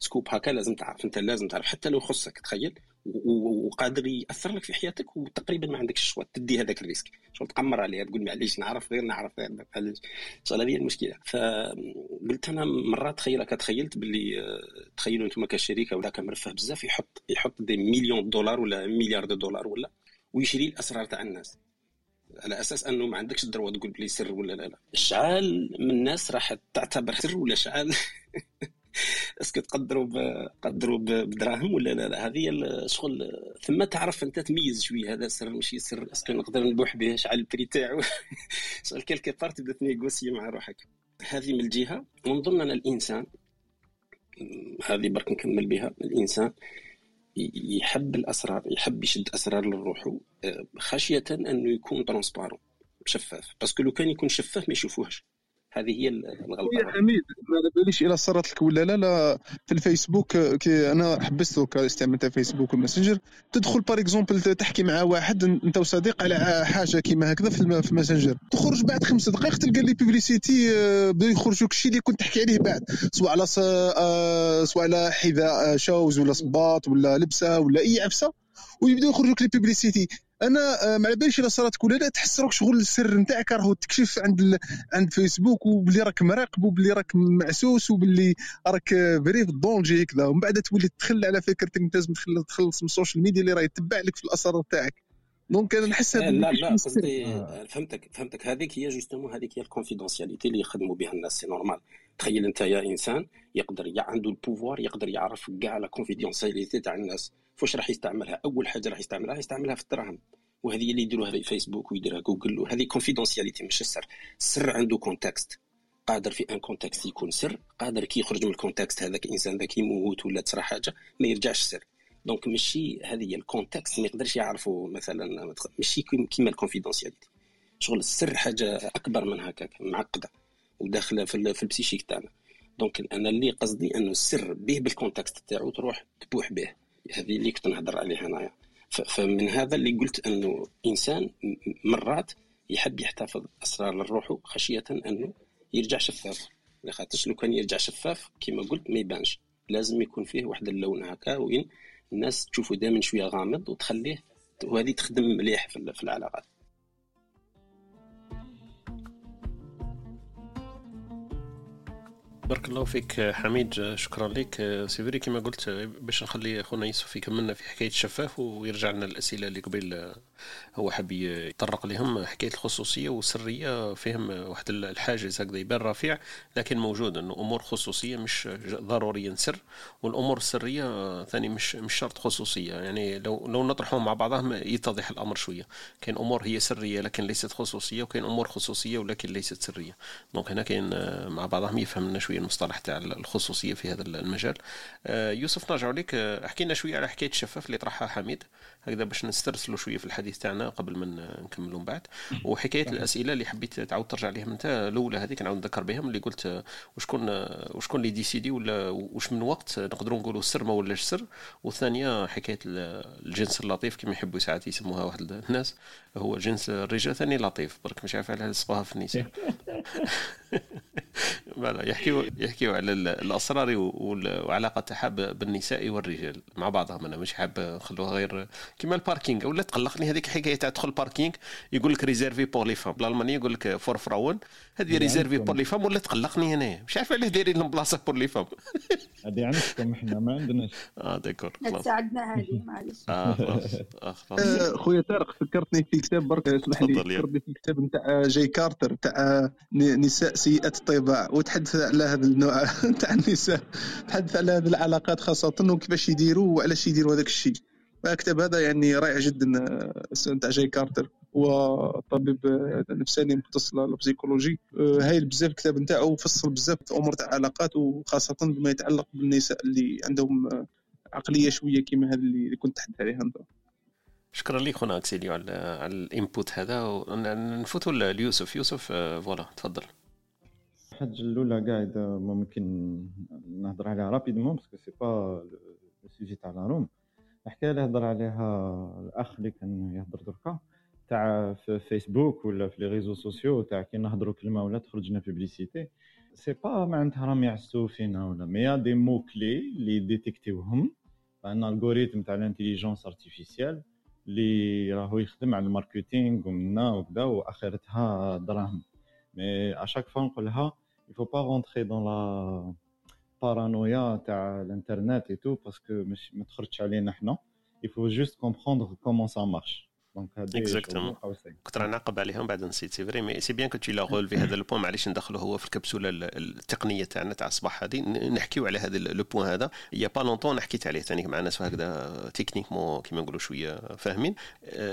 S3: scoop هكا لازم تعرف أنت لازم تعرف. حتى لو يخصك تخيل. وقادر يأثر لك في حياتك وتقريبا ما عندكش ال choix تدي هذاك ال risque. شغل تقمر عليه تقول معليش نعرف غير نعرف معليش شغل هذه المشكلة. فقلت أنا مرات تخيل تخيلت باللي تخيلوا أنتم كشركة ولا كمرفه بزاف يحط يحط des millions دولار ولا مليار دولار ولا ويشري الأسرار تاع الناس. على أساس أنه ما عندكش ال droit تقول بلي سر ولا لا لا. شعال من الناس راح تعتبر سر ولا شعال؟ est-ce que تقدروا تقدروا بدراهم ولا لا؟ لا هذه الشغل. ثم تعرف انت تميز شوية هذا سر ماشي سر est-ce que نقدر نبوح به شحال ال prix تاعو. شغل quelque part تبدا ت négocier مع روحك. هذه من الجهة. ومن ضمن الإنسان هذه برك نكمل بها. الإنسان يحب الأسرار يحب يشد أسرار لروحه خشية أنه يكون transparent شفاف. parce que لو كان يكون شفاف ما يشوفوهش. هذه هي الغلطة
S6: يا حميد ما باليش إلى صارت لك ولا لا لا في الفيسبوك كي أنا حبست استعمال تاع فيسبوك والماسنجر. تدخل par exemple تحكي مع واحد أنت وصديق على حاجة كيما هكذا في الماسنجر. تخرج بعد خمس دقائق تلقى les publicités بدا يخرج لك الشيء اللي كنت تحكي عليه بعد سواء على سواء على حذاء shoes ولا صباط ولا لبسة ولا أي عفسة ويبداو يخرجوا لك les publicités أنا ما على باليش إلا صارت ولا لا تحس روك شغل السر نتاعك راهو تكشف عند ال... عند فيسبوك وبلي راك مراقب وبلي راك معسوس وبلي راك vrai في ال danger هكذا. ومن بعد تولي تدخل على فكرتك أنت لازم تخلص من ال social media اللي راه يتبع لك في الأسرار تاعك donc أنا نحس
S3: لا لا قصدي فهمتك فهمتك. هذيك هي justement هذيك هي ال confidentialité اللي يخدموا بها الناس c'est normal تخيل انت يا انسان يقدر عنده ال pouvoir يقدر يعرف كاع la confidentialité تاع الناس. فاش راح يستعملها؟ أول حاجة راح يستعملها يستعملها في الدراهم. وهذه اللي يديروها في فيسبوك ويديرها جوجل وهذه confidentialité مش السر. السر عنده contexte قادر في un contexte يكون سر. قادر كي يخرج من ال contexte هذاك الانسان ذاك يموت ولا تصرى حاجة ما يرجعش سر. donc ماشي هذه هي ال contexte ما يقدرش يعرفوا مثلا ماشي كيما ال confidentialité شغل السر حاجة أكبر من هكاك معقدة. وداخله في, في ال psychique تاعنا. donc أنا اللي قصدي أنه السر به بال contexte تاعو تروح تبوح به هذه اللي كنت نهضر عليها انايا فمن هذا اللي قلت أنه إنسان مرات يحب يحتفظ أسرار لروحه خشية أنه يرجع شفاف. لخاطرش لو كان يرجع شفاف؟ كما قلت ما يبانش. لازم يكون فيه واحد اللون هكا وين الناس تشوفه دائما شوية غامض وتخليه وهذه تخدم مليح في العلاقات.
S2: بارك الله فيك حميد شكرا لك. سيفري كما قلت باش نخلي خونا يوسف يكملنا في حكاية الشفاف ويرجع لنا الأسئلة اللي قبل هو حاب يطرق لهم حكاية الخصوصية والسرية فيهم واحد الحاجز هكذا يبان رفيع لكن موجود إنه أمور خصوصية مش ضروريا سر والأمور السرية ثاني مش مش شرط خصوصية. يعني لو لو نطرحهم مع بعضهم يتضح الأمر شوية. كاين أمور هي سرية لكن ليست خصوصية وكاين أمور خصوصية ولكن ليست سرية. donc هنا كاين مع بعضهم يفهم لنا شوية المصطلح تاع الخصوصية في هذا المجال. آه، يوسف نرجع لك احكي لنا شوية على حكاية الشفاف اللي طرحها حميد. هكذا باش نسترسلوا شوية في الحديث تاعنا قبل ما نكملوا من بعد. وحكاية الأسئلة اللي حبيت تعاود ترجع لهم أنت الأولى هذيك نعاود نذكر بهم اللي قلت وشكون وشكون اللي décide ولا واش من وقت نقدروا نقولوا السر ما ولاش سر. والثانية حكاية الجنس اللطيف كما يحبوا ساعات يسموها واحد الناس هو جنس الرجال ثاني لطيف. برك مش عارف على صباها في النساء. voilà يحكيوا يحكيوا على الأسرار وعلاقة تاعها بالنساء والرجال مع بعضهم. أنا مش حاب نخلوها غير كيما ال parking. ولا تقلقني هذيك الحكاية تاع تدخل parking يقول لك réservé pour les femmes بالألمانية يقول لك für Frauen هذه réservé pour les femmes ولا تقلقني هنا؟ مش عارف علاه دايرين لهم بلاصة pour les femmes
S5: هذه عندكم إحنا ما عندناش.
S2: آه d'accord
S4: تساعدنا هذه معليش.
S2: آه خلاص. خلاص.
S6: آه، خويا طارق فكرتني في كتاب برك اسمح لي. فكرتني في كتاب نتاع جاي كارتر تاع نساء سيئات الطباع. وتحدث على هذا النوع تاع النساء. تحدث على هذه العلاقات خاصة وكيفاش يديروا وعلاش يديروا هذاك الشيء. الكتاب هذا يعني رائع جدا نتاع جاي كارتر. هو طبيب نفساني مختص بال psychologie هايل بزاف الكتاب نتاعو فصل بزاف في امور تاع علاقات وخاصة بما يتعلق بالنساء اللي عندهم عقلية شوية كيما هذه اللي كنت تحدث عليها أنت.
S2: شكرا لك خونا أكسيليو على, على ال input هذا. نفوتوا ليوسف. يوسف voilà تفضل.
S5: الحاجة الأولى قاعد ممكن نهضر عليها rapidement parce que c'est pas le sujet تاع la room الحكاية اللي هضر عليها الأخ اللي كان يهضر دركا تاع في فيسبوك ولا في les réseaux sociaux تاع كي نهضروا كلمة ولا تخرجنا publicité c'est pas معناتها راهم يعسوا فينا ولا mais des mots clés اللي détecti وهم un algorithme تاع ال intelligence artificielle اللي راهو يخدم على ال marketing ومنا وكذا وآخرتها دراهم. mais à chaque fois نقولها il faut pas rentrer dans la paranoïa تاع الانترنت et tout parce que ما تخرجش علينا حنا il faut juste comprendre comment ça marche.
S2: donc exactement كنت راه نعقب عليهم بعد نسيت c'est vrai mais c'est bien que t'as relevé هذا ال point معليش ندخلو هو في الكبسولة التقنية تاعنا تاع الصباح هذه. نحكيو على هذا le point هذا. il y a pas longtemps حكيت عليه ثاني مع ناس هكذا techniquement كيما نقولوا شوية فاهمين.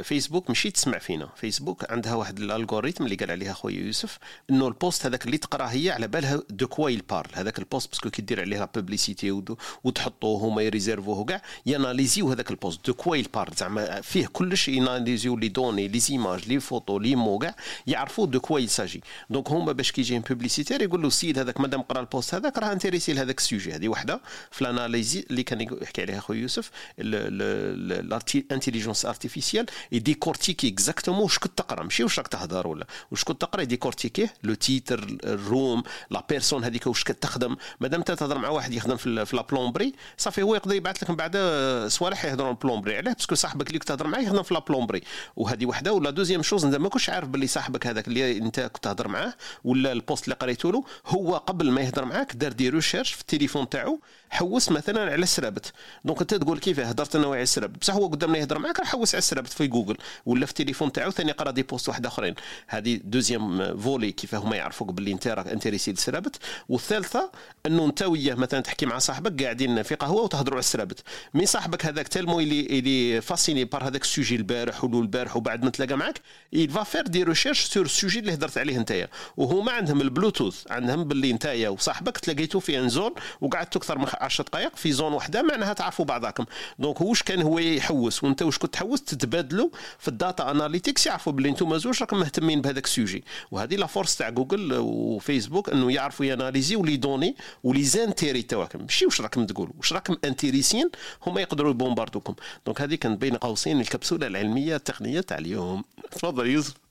S2: فيسبوك ماشي تسمع فينا. فيسبوك عندها واحد ال algorithme اللي قال عليها خويا يوسف إنه ال post هذاك اللي تقراه هي على بالها de quoi il parle هذاك ال post parce que كي دير عليها publicité وتحطوه هما يريزيرفوه كاع ياناليزيو هذاك ال post de quoi il parle زعما فيه كلش ياناليزيو les données les images les photos les mots كاع يعرفوا de quoi il s'agit donc هما باش كي يجي publicitaire يقول له السيد هذاك مادام قرا ال post هذاك راه intéressé لهذاك ال sujet. هذه وحده في ال analyse اللي كان يحكي عليها خويا يوسف l'intelligence artificielle يديكورتيكي exactement واش كنت تقرا ماشي واش راك تهضر ولا؟ واش كنت تقرا؟ يديكورتيكيه le titre الروم la personne هذيك واش كتخدم مادام انت تهضر مع واحد يخدم في la plomberie صافي هو يقدر يبعث لك من بعد صوالح يهضروا ال plomberie علاه؟ parce que صاحبك اللي كنت تهضر معاه يخدم في la plomberie وهذه وحده. و la deuxième chose انت ما كنتش عارف باللي صاحبك هذاك اللي انت كنت تهضر معاه ولا ال post اللي قريته له هو قبل ما يهضر معاك دار des recherches في التليفون تاعو حوس مثلا على السرابت. donc انت تقول كيف هضرت أنا على السرابت بصح هو قدامنا يهضر معاك راه حوس على السرابت في جوجل ولا في التليفون تاعو ثاني قرا des posts واحد أخرين. هذه deuxième volet كيف هما يعرفوك باللي انت راك intéressé للسرابت والثالثة إنه انت وياه مثلا تحكي مع صاحبك قاعدين في قهوة وتهضروا على السرابت. mais صاحبك هذاك tellement il est il est fasciné par هذاك ال sujet البارح الأول والبارح وبعد ما تلاقى معك il va faire des recherches sur ال sujet اللي هدرت عليه نتايا وهما عندهم البلوتوث عندهم باللي نتايا وصاحبك تلاقيتو في une zone وقعدتوا أكثر من 10 دقائق في zone واحدة معناها تعرفوا بعضاكم. donc واش كان هو يحوس؟ وانت واش كنت تحوس؟ تتبادلوا في ال data analytics يعرفوا باللي أنتم زوج راكم مهتمين بهذاك ال sujet. وهذه la force تاع جوجل وفيسبوك إنه يعرفوا ياناليزيو les données و les intérêts تاعكم. ماشي واش راكم تقولوا؟ واش راكم انتيريسين هما يقدروا يبومباردوكم. donc هذه كانت بين قوسين الكبسولة العلمية التقنية تاع اليوم. تفضل يوسف.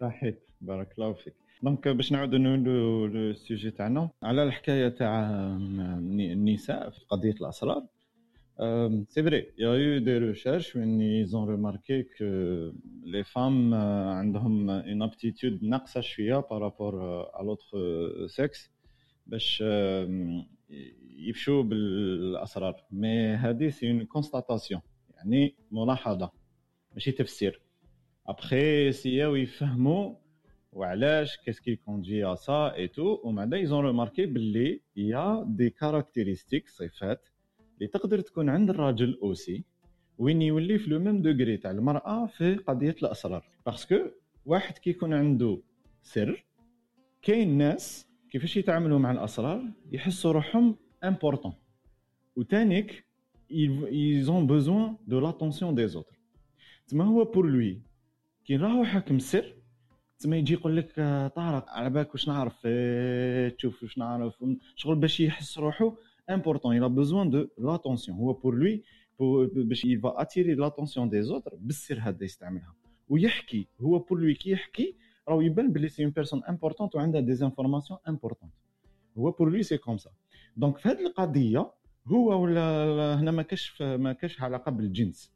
S5: صحيت بارك الله فيك. donc باش نعاودوا نولوا لل sujet تاعنا على الحكاية تاع النساء في قضية الأسرار c'est vrai il y a eu des recherches وين ils ont remarqué que les femmes عندهم une aptitude ناقصة شوية par rapport à l'autre sexe باش يفشوا بالأسرار. mais هذه c'est une constatation يعني ملاحظة. ماشي تفسير. ابخي سياو يفهموا وعلاش qu'est-ce qui conduit à ça et tout ومن بعد ils ont remarqué باللي il y a des caractéristiques صفات اللي تقدر تكون عند الراجل aussi وين يولي في le même degré تاع المرأة في قضية الأسرار. parce que واحد كيكون عنده سر كاين ناس كيفاش يتعاملوا مع الأسرار يحسوا روحهم importants وتانيك ils ont besoin de l'attention des autres. تما هو pour lui كي راهو حاكم السر تما يجي يقول لك طارق على بالك واش نعرف تشوف واش نعرف شغل باش يحس روحو important a besoin de l'attention. هو pour lui باش va attirer l'attention des autres بالسر هذا يستعملها. ويحكي هو pour lui كي يحكي راهو يبان بلي c'est une personne importante وعندها des informations importantes هو pour lui c'est comme ça donc في هذه القضية هو ولا هنا ما كاش ما كاش علاقة بالجنس.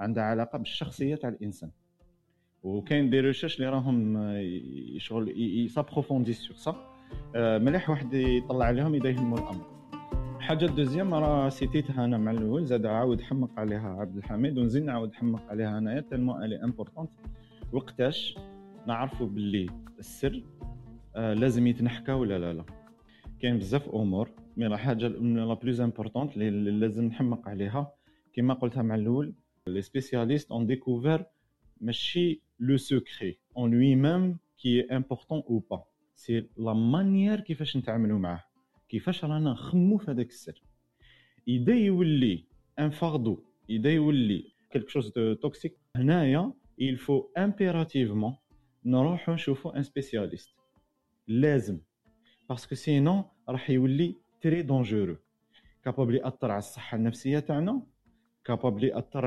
S5: عندها علاقة بالشخصيه تاع الإنسان. وكاين des recherches اللي راهم شغل يسابروفوندي sur ça. مليح واحد يطلع عليهم يديهموا الأمر. حاجة deuxième راه سيتيتها أنا مع الأول زاد عاود حمق عليها عبد الحميد ونزيد نعاود حمق عليها انايا tellement elle est importante. وقتاش؟ نعرفوا باللي السر آه لازم يتنحكى ولا لا لا. كاين بزاف أمور mais لا حاجة la plus importante اللي لازم نحمق عليها. كما قلتها مع الأول les spécialistes ont découvert ماشي le secret en lui-même qui est important ou pas c'est la manière كيفاش نتعاملوا معاه كيفاش رانا نخمو في هذاك السر اذا يولي un fardeau اذا يولي quelque chose de toxique هنايا il faut impérativement نروحو نشوفو un spécialiste لازم parce que sinon راح يولي très dangereux capable ياثر على الصحه النفسيه تاعنا capable يأثر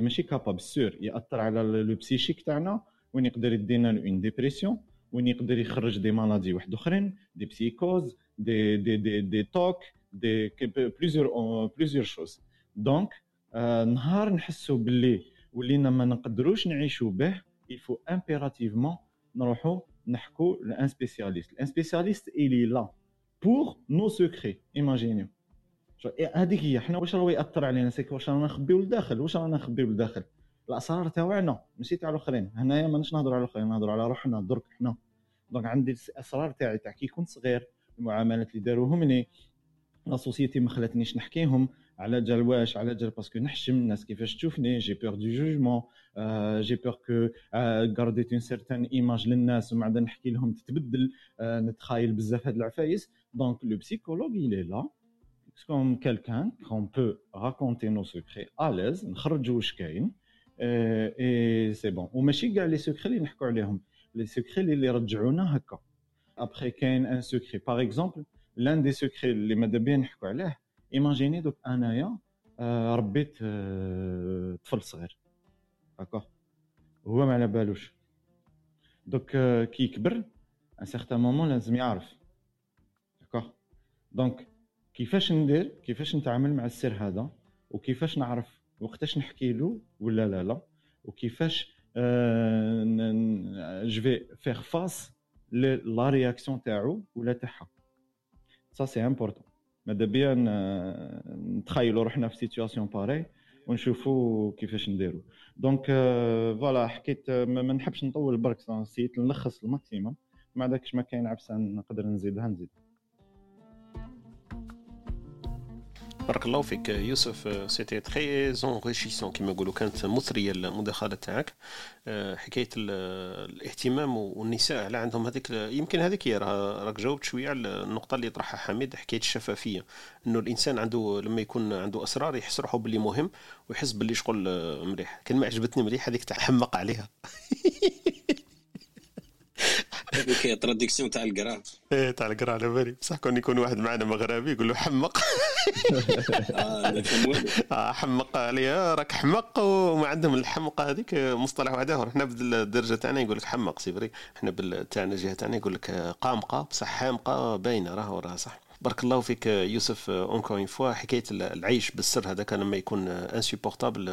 S5: ماشي capable sûr يأثر على le psychique تاعنا وين يقدر يدينا en dépression وين يقدر يخرج des maladies واحد أخرين des psychoses des des des des TOC de plusieurs plusieurs choses donc نهار نحسوا باللي ولينا ما نقدروش نعيشوا به faut impérativement نروحوا نحكوا ل un spécialiste ل un spécialiste il est là pour nous secourir imaginez هذيك هي. حنا واش راهو يأثر علينا؟ c'est que واش رانا نخبيو لداخل؟ واش رانا نخبيو لداخل؟ الأسرار تاعنا ماشي تاع الآخرين. هنايا ماناش نهضروا على الآخرين نهضروا على روحنا درك حنا. دونك عندي الأسرار تاعي تاع كي كنت صغير المعاملات اللي داروهم la société ما خلاتنيش نحكيهم. على جال واش على جال parce que نحشم الناس كيفاش تشوفني j'ai peur de jugement. j'ai peur que garder une certaine image للناس ومن بعد نحكي لهم تتبدل. uh, نتخايل بزاف هاد العفايس. دونك le psychologue il est là. comme quelqu'un qu'on peut raconter nos secrets اليز نخرجوا واش كاين. et c'est bon وماشي كاع les secrets اللي نحكوا عليهم. les secrets اللي يرجعونا هكا. ابخي كاين un secret par exemple لأن des secrets اللي ماذا بيا نحكوا عليه. imaginez دوك انايا ربيت طفل صغير. d'accord هو ما على بالوش. دوك كي يكبر un certain moment لازم يعرف. d'accord donc كيفاش ندير؟ كيفاش نتعامل مع السر هذا؟ وكيفاش نعرف وقتاش نحكي له ولا لا لا؟ وكيفاش je vais faire face la réaction تاعو ولا تاعها. ça c'est important ماذا بيا نتخيلوا روحنا في situation pareille ونشوفوا كيفاش نديروا donc voilà حكيت ما نحبش نطول برك نسيت نلخص ال maximum. ما داكش ما كاين عبسه نقدر نزيدها نزيد.
S2: بارك الله فيك يوسف c'était très enrichissant كيما يقولوا كانت مثريه المداخله تاعك حكايه الاهتمام والنساء على عندهم هذيك يمكن هذيك هي راك جاوبت شوية على النقطه اللي طرحها حميد حكايه الشفافيه انه الانسان عنده لما يكون عنده أسرار يحس روحه باللي مهم ويحس باللي شغل مليح كلمة عجبتني مليح هذيك تاع حمق عليها.
S3: هذيك traduction تاع القرا
S2: إيه تاع القرا على بالي. بصح كون يكون واحد معنا مغربي يقول له حمق.
S3: آه،
S2: آه، حمق عليها راك حمق وما عندهم الحمقه هذيك مصطلح واحد آخر. إحنا بالدرجة تاعنا يقول لك حمق c'est vrai. إحنا تاعنا الجهه تاعنا يقول لك قامقة. بصح حامقة باينة راه وراها صح. بارك الله فيك يوسف. encore une fois حكاية العيش بالسر هذاك لما يكون insupportable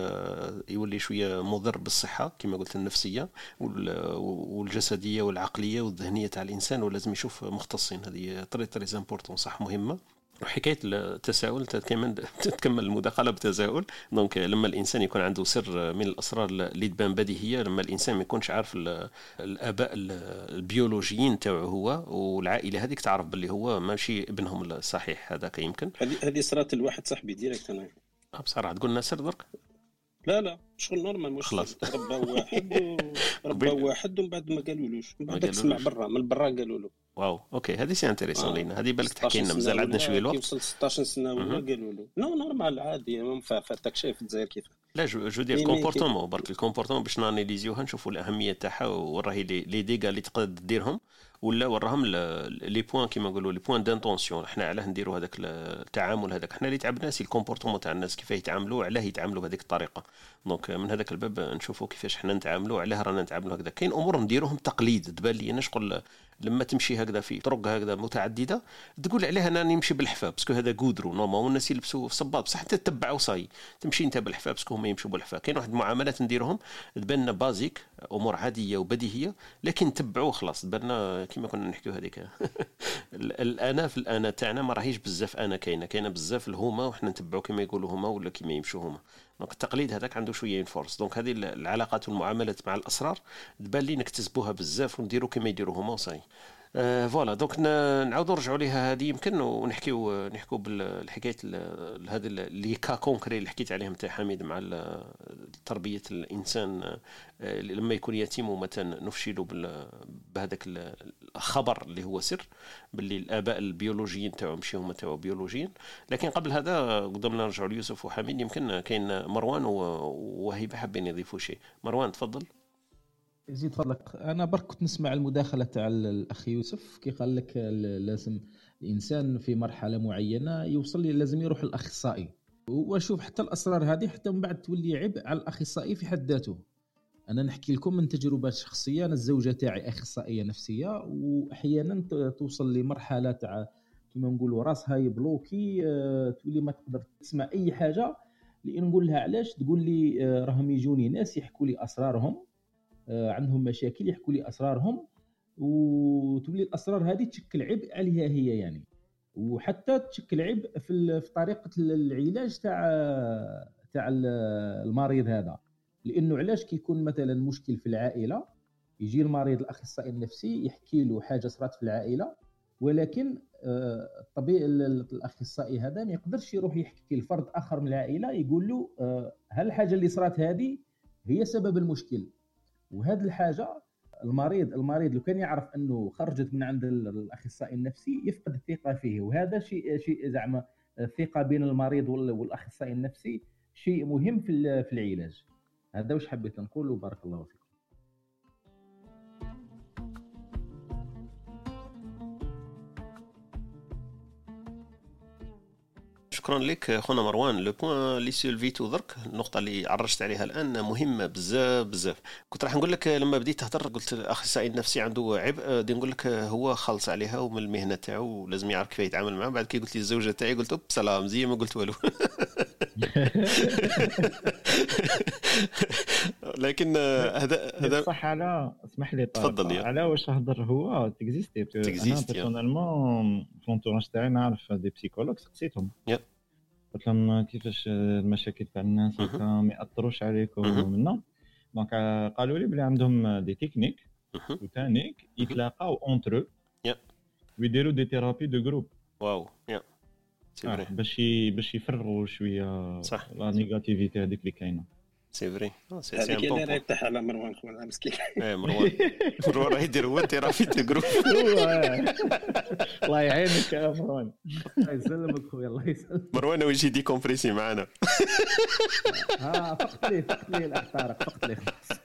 S2: يولي شوية مضر بالصحة كما قلت النفسية والجسدية والعقلية والذهنية تاع الإنسان ولازم يشوف مختصين. هذه très très important صح مهمة. وحكاية التساؤل كمان تتكمل المداخلة بتساؤل. donc لما الإنسان يكون عنده سر من الأسرار اللي تبان بديهيه لما الإنسان ما يكونش عارف الآباء البيولوجيين تاعو هو والعائلة هذيك تعرف باللي هو ماشي ابنهم الصحيح هذاك يمكن.
S3: هذه هذه صرات الواحد صاحبي direct أنا.
S2: آه، بصراحة تقول لنا سر درك؟
S3: لا لا. شغل normal مش
S2: خلاص.
S3: ربى واحد ربى واحد ومن بعد ما قالولوش من بعد سمع برا من برا قالوا له.
S2: waw ok هذه c'est intéressant آه. لينا. هذه بالك تحكي لنا مازال عندنا شوية الوقت؟
S3: وصل 16 سنة ولا قالوا له. non normal عادي فاتك شايف الجزائر كيف.
S2: لا je je دير comportement برك ال comportement باش نانaliziوها نشوفوا الأهمية تاعها وراهي les dégâts اللي تقدر ديرهم. ولا وراهم les points كيما نقولوا les points d'attention إحنا علاه نديروا هذاك التعامل هذاك. إحنا اللي تعبنا c'est ال comportement تاع الناس كيف يتعاملوا علاه يتعاملوا بهذيك الطريقة. donc من هذاك الباب نشوفوا كيفاش إحنا نتعاملوا علاه رانا نتعاملوا هكذا. كاين أمور نديروهم تقليد. تبان لي أنا شغل لما تمشي هكذا في طرق هكذا متعددة تقول عليها أنا نمشي بالحفاه parce que هذا goudron normal والناس يلبسوا في صباط. بصح انت تتبع وصاي. تمشي أنت بالحفاه باسكو هما يمشوا بالحفاه كاين واحد المعاملات نديرهم تبان basique أمور عادية وبديهية لكن تبعوا خلاص. تبان كما كنا نحكيو هذيك. الانا في الانا تاعنا ما راهيش بزاف أنا كاينة كاينة بزاف الهما وحنا نتبعوا كما يقولوا هما ولا كما يمشوا هما. donc التقليد هذاك عنده شوية force donc هذه العلاقات والمعاملات مع الأسرار تبان لي نكتسبوها بزاف ونديروا كما يديروا هما وصاي. voilà. donc نعاودوا نرجعوا ليها هذه يمكن ونحكيو نحكيو بالحكايه هذا les cas concrets اللي حكيت عليهم تاع حميد مع تربية الإنسان آه، لما يكون يتيم ومتى نفشلوا بهذاك الخبر اللي هو سر باللي الآباء البيولوجيين تاعو ماشي هما تاعو بيولوجيين. لكن قبل هذا قدامنا نرجعوا ليوسف وحميد يمكن كاين مروان وهبة حابين يضيفوا شيء مروان تفضل.
S7: زيد فضلك. أنا برك كنت نسمع المداخلة تاع الأخ يوسف كي قال لك لازم الإنسان في مرحلة معينة يوصل لازم يروح للأخصائي. وأشوف حتى الأسرار هذه حتى من بعد تولي عبء على الأخصائي في حد ذاته. أنا نحكي لكم من تجربات شخصية أنا الزوجة تاعي أخصائية نفسية وأحيانا توصل لمرحلة تاع كما نقولوا راسها يبلوكي آه، تولي ما تقدر تسمع أي حاجة لأن نقول لها علاش؟ تقول لي آه، راهم يجوني ناس يحكوا لي أسرارهم. عندهم مشاكل يحكوا لي أسرارهم. وتولي الأسرار هذه تشكل عبء عليها هي يعني. وحتى تشكل عبء في طريقة العلاج تاع تاع المريض هذا. لأنه علاش كيكون مثلا مشكل في العائلة يجي المريض الأخصائي النفسي يحكي له حاجة صرات في العائلة ولكن آه، الأخصائي هذا ما يقدرش يروح يحكي لفرد آخر من العائلة يقول له آه، هل الحاجة اللي صرات هذه هي سبب المشكل؟ وهذه الحاجة المريض المريض لو كان يعرف أنه خرجت من عند الأخصائي النفسي يفقد الثقة فيه. وهذا شيء شيء زعما الثقة بين المريض والأخصائي النفسي شيء مهم في في العلاج. هذا واش حبيت نقول وبارك الله فيك.
S2: شكرا لك خونا مروان. le point اللي سولفيتو درك النقطة اللي عرجت عليها الآن مهمة بزاف بزاف. كنت راح نقول لك لما بديت تهضر قلت الاخصائي النفسي عنده عبء. دي نقول لك هو خلص عليها ومن المهنة تاعو ولازم يعرف كيف يتعامل معها بعد كي قلت لي الزوجة تاعي قلت أوب سلام زي ما قلت والو. لكن هذا هذا
S5: صح على اسمح لي
S2: تفضل
S5: يا. على واش هضر هو؟ تكزيستي
S2: تكزيستي
S5: personnellement في l'entourage تاعي نعرف des psychologues سقسيتهم. قلت لهم كيفاش المشاكل تاع الناس ما يأثروش عليكم منا donc قالوا لي بلي عندهم des techniques وتانيك يتلاقاو entre eux ويديروا des thérapies de groupe
S2: واو يا
S5: باش باش يفرغوا شوية
S2: صح.
S5: la négativité هذيك اللي كاينة.
S2: c'est vrai c'est
S3: هذيك اللي راه يطيح على مروان خويا مسكين.
S2: إيه مروان. مروان راه يدير هو راه في ال groupe.
S5: الله يعينك يا مروان.
S7: الله يسلمك خويا الله يسلمك.
S2: مروان ويجي décompresser معنا.
S7: آه فقط ليه فقط ليه الاخ طارق فقط ليه. خلاص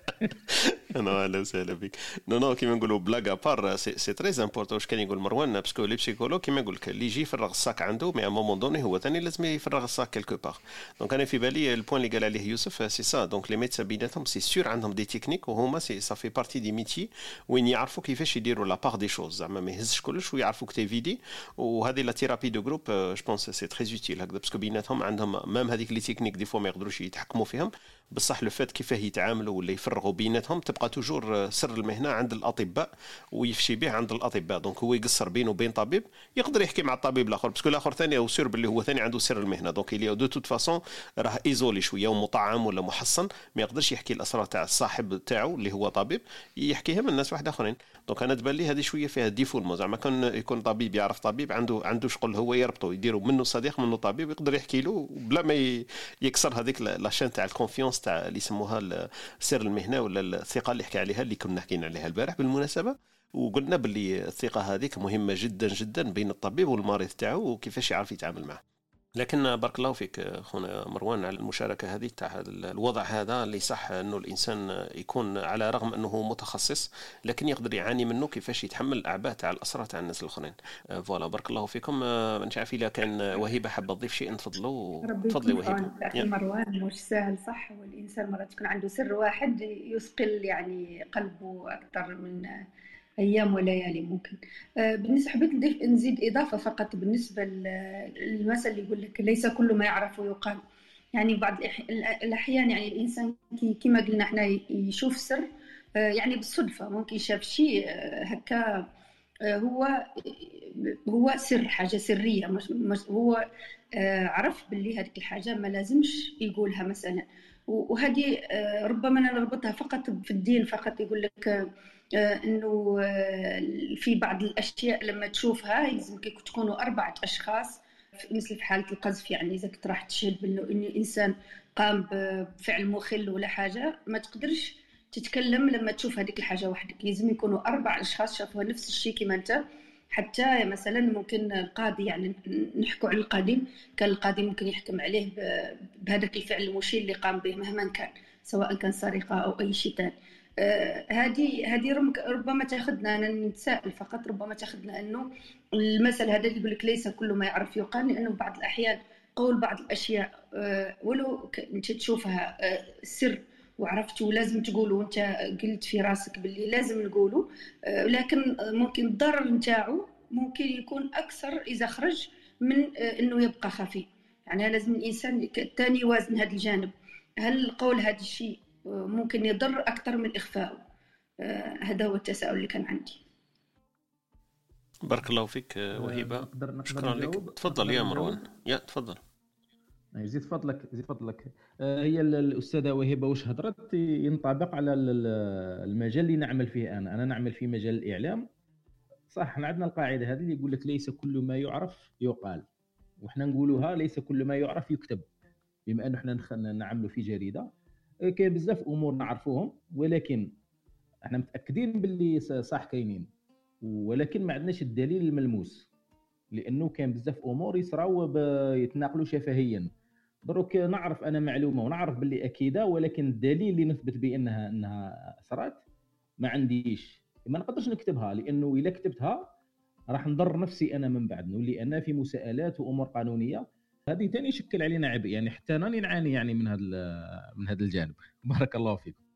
S2: أنا أهلا وسهلا بك non non كيما نقولوا بلاك à part c'est très important واش كان يقول مروان parce que les psychologues كيما نقول لك اللي يجي يفرغ ال sac عنده mais à moment donné هو ثاني لازم يفرغ ال sac quelque part donc أنا في بالي ال point اللي قال عليه يوسف c'est ça donc les médecins بيناتهم c'est sûr عندهم des techniques وهما سي سا في partie du métier وين يعرفوا كيفاش يديروا la part des choses زعما ما يهزش كلش ويعرفوك تيفيدي وهذه la thérapie de groupe je pense c'est très utile هكذا parce que بيناتهم عندهم même هذيك les techniques des fois ما يقدروش يتحكموا فيهم بصح لو فات كيفاه يتعاملوا ولا يفرغوا بيناتهم تبقى toujours سر المهنة عند الأطباء ويفشي به عند الأطباء. donc هو يقصر بينه وبين طبيب يقدر يحكي مع الطبيب الآخر parce que الآخر ثاني هو sûr باللي هو ثاني عنده سر المهنة. donc اللي de toute façon راه isolé شوية ومطعم ولا محصن ما يقدرش يحكي الأسرار تاع الصاحب تاعو اللي هو طبيب يحكيها من الناس واحد أخرين. donc أنا تبان لي هذه شوية فيها défauts زعما كان يكون طبيب يعرف طبيب عنده عنده شغل هو يربطه يديروا منه صديق منه طبيب يقدر يحكي له بلا ما يكسر هذيك la chaîne تاع ال confiance تاع اللي يسموها سر المهنة ولا الثقة اللي حكى عليها اللي كنا حكينا عليها البارح بالمناسبة. وقلنا باللي الثقة هذيك مهمة جدا جدا بين الطبيب والمريض تاعو وكيفاش يعرف يتعامل معه. لكن بارك الله فيك خونا مروان على المشاركة هذه تاع الوضع هذا اللي صح إنه الإنسان يكون على رغم أنه متخصص لكن يقدر يعاني منه كيفاش يتحمل الأعباء تاع الأسرة تاع الناس الآخرين. فوالا بارك الله فيكم. مش عارف اذا كان وهبه حابة تضيف شيء تفضلوا
S4: تفضلي وهبه أخي مروان مش سهل صح؟ والإنسان مرات تكون عنده سر واحد يثقل يعني قلبه أكثر من أيام وليالي ممكن. بالنسبة حبيت نزيد إضافة فقط بالنسبة للمثل اللي يقول لك ليس كل ما يعرف يقال. يعني بعض الأحيان يعني الإنسان كما قلنا إحنا يشوف سر يعني بالصدفة ممكن شاف شيء هكا هو هو سر حاجة سرية. مش, مش هو عرف باللي هذيك الحاجة ما لازمش يقولها مثلا. وهذه ربما نربطها فقط في الدين فقط يقول لك إنه في بعض الأشياء لما تشوفها يلزمك تكونوا أربعة أشخاص مثل في حالة القذف يعني إذا كنت راح تشهد بإنه ان الانسان قام بفعل مخل ولا حاجة ما تقدرش تتكلم لما تشوف هذيك الحاجة وحدك. لازم يكونوا أربع أشخاص شافوها نفس الشيء كما أنت. حتى مثلا ممكن القاضي يعني نحكوا على القاضي كان القاضي ممكن يحكم عليه بهذاك الفعل المشير اللي قام به مهما كان سواء كان سرقة أو أي شيء ثاني هذه هذه ربما تاخذنا أنا نتساءل فقط ربما تاخذنا أنه المثل هذا اللي يقول لك ليس كل ما يعرف يقال لأنه بعض الأحيان قول بعض الأشياء ولو أنت تشوفها سر وعرفت ولازم تقوله وأنت قلت في راسك باللي لازم نقوله لكن ممكن الضرر نتاعو ممكن يكون أكثر إذا خرج من أنه يبقى خفي. يعني لازم الإنسان الثاني يوازن هذا الجانب. هل قول هذا الشيء ممكن يضر أكثر من اخفائه هذا هو التساؤل اللي كان عندي.
S2: بارك الله فيك وهبة. شكرا لك. تفضل يا مروان. يا تفضل.
S7: زيد فضلك زيد فضلك. هي الأستاذة وهبة واش هضرت؟ ينطبق على المجال اللي نعمل فيه أنا. أنا نعمل في مجال الإعلام. صح إحنا عندنا القاعدة هذه اللي يقول لك ليس كل ما يعرف يقال. وحنا نقولوها ليس كل ما يعرف يكتب. بما أنه إحنا نعملوا في جريدة. كاين بزاف أمور نعرفوهم ولكن إحنا متأكدين باللي صح كاينين. ولكن ما عندناش الدليل الملموس لأنه كان بزاف أمور يصراو يتناقلوا شفهيا. دروك نعرف أنا معلومة ونعرف باللي أكيدة ولكن الدليل اللي نثبت بانها إنها صرات ما عنديش. ما نقدرش نكتبها لأنه اذا كتبتها راح نضر نفسي أنا من بعد نولي أنا في مساءلات وأمور قانونية هذه ثاني يشكل علينا عبء يعني حتى أنا نعاني يعني من هذا من هذا الجانب. بارك الله فيكم.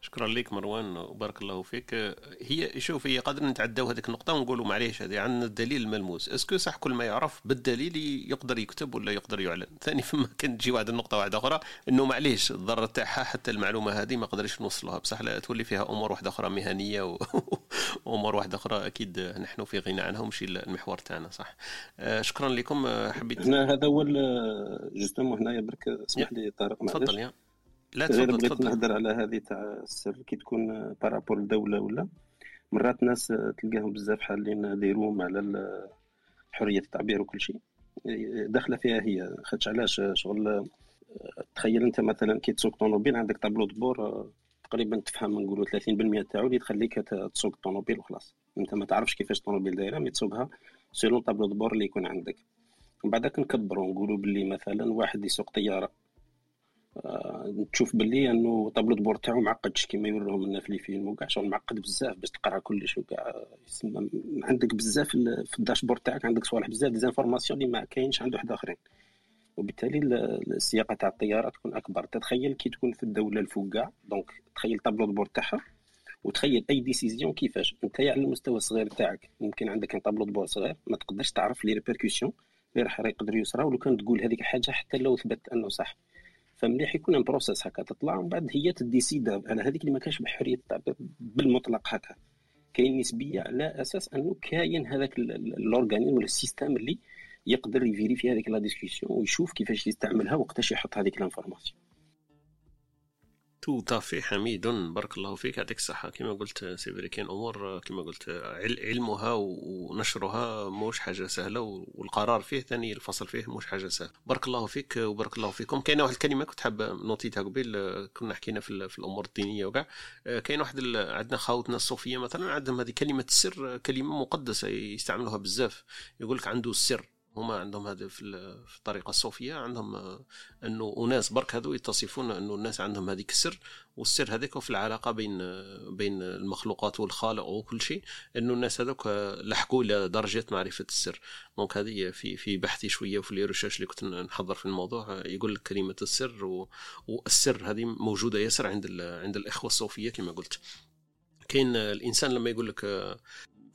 S2: شكرا لك مروان وبارك الله فيك. هي شوف هي قادر نتعداو هذيك النقطة ونقولوا معليش هذه عندنا الدليل الملموس. إسكو صح كل ما يعرف بالدليل يقدر يكتب ولا يقدر يعلن. ثاني فما كان تجي واحد النقطة واحدة أخرى إنه معليش الضرر تاعها حتى المعلومة هذه ما قدرش نوصلها. بصح لا تولي فيها أمور واحدة أخرى مهنية و... وأمور واحدة أخرى أكيد نحن في غنى عنها ومشي المحور تاعنا صح. شكرا لكم حبيت
S3: هنا هذا هو justement هنايا برك اسمح لي طارق
S2: تفضل يا.
S3: لا تفضل بغيت نهضر على هذه تاع السر كي تكون par rapport الدولة ولا. مرات ناس تلقاهم بزاف حالين دايروهم على حرية التعبير وكل شيء. داخلة فيها هي خاطش علاش؟ شغل تخيل أنت مثلا كي تسوق طوموبيل عندك tableau de bord تقريبا تفهم نقولوا 30% تاعو اللي تخليك تسوق الطوموبيل وخلاص. أنت ما تعرفش كيفاش الطوموبيل دايرة mais تسوقها selon tableau de bord اللي يكون عندك. من بعدك نكبروا نقولوا باللي مثلا واحد يسوق طيارة. تشوف باللي انه tableau de bord تاعو معقدش كيما يوريهم لنا في الفيلم وكاع شغل معقد بزاف باش تقرا كلش وكاع. عندك بزاف في ال dashboard تاعك عندك صوالح بزاف des informations اللي ما كاينش عند واحد أخرين. وبالتالي السياقة تاع الطيارة تكون أكبر. تتخيل كي تكون في الدولة الفوق كاع donc تخيل tableau de bord تاعها وتخيل أي décision كيفاش. أنت على المستوى الصغير تاعك ممكن عندك tableau de bord صغير ما تقدرش تعرف les répercussions اللي راح يقدر يصرا ولو كان تقول هذيك الحاجة حتى لو ثبت أنه صح. فمليح يكون un processus هكا تطلع ومن بعد هي تديسيدا على هذيك اللي ما كانش بحرية التعبير بالمطلق هكا. كاين نسبية على أساس أنه كاين هذاك ال organisme ولا ال système اللي يقدر ي vérifier هذيك la discussion ويشوف كيفاش يستعملها وقتاش يحط هذيك l'information
S2: tout à fait حميد بارك الله فيك. يعطيك الصحة. كما قلت c'est vrai كاين أمور كما قلت علمها ونشرها موش حاجة سهلة والقرار فيه ثاني الفصل فيه موش حاجة سهلة بارك الله فيك وبارك الله فيكم. كاينة واحد الكلمة كنت حاب نوتيتها قبيل كنا حكينا في, في الأمور الدينية وكاع. كاين واحد عندنا خاوتنا الصوفية مثلا عندهم هذه كلمة السر كلمة مقدسة يستعملوها بزاف. يقول لك عنده السر هما عندهم هذا في الطريقة الصوفية عندهم آه، أنه أناس برك هذو يتصفون أنه الناس عندهم هذيك السر والسر هذاك في العلاقة بين آه، بين المخلوقات والخالق وكل شيء أنه الناس هذوك آه، لحقوا إلى درجة معرفة السر. donc هذه في في بحثي شوية وفي ال recherche اللي كنت نحضر في الموضوع يقول لك كلمة السر و... والسر هذه موجودة ياسر عند ال... عند الإخوة الصوفية كما قلت. كاين الإنسان لما يقول لك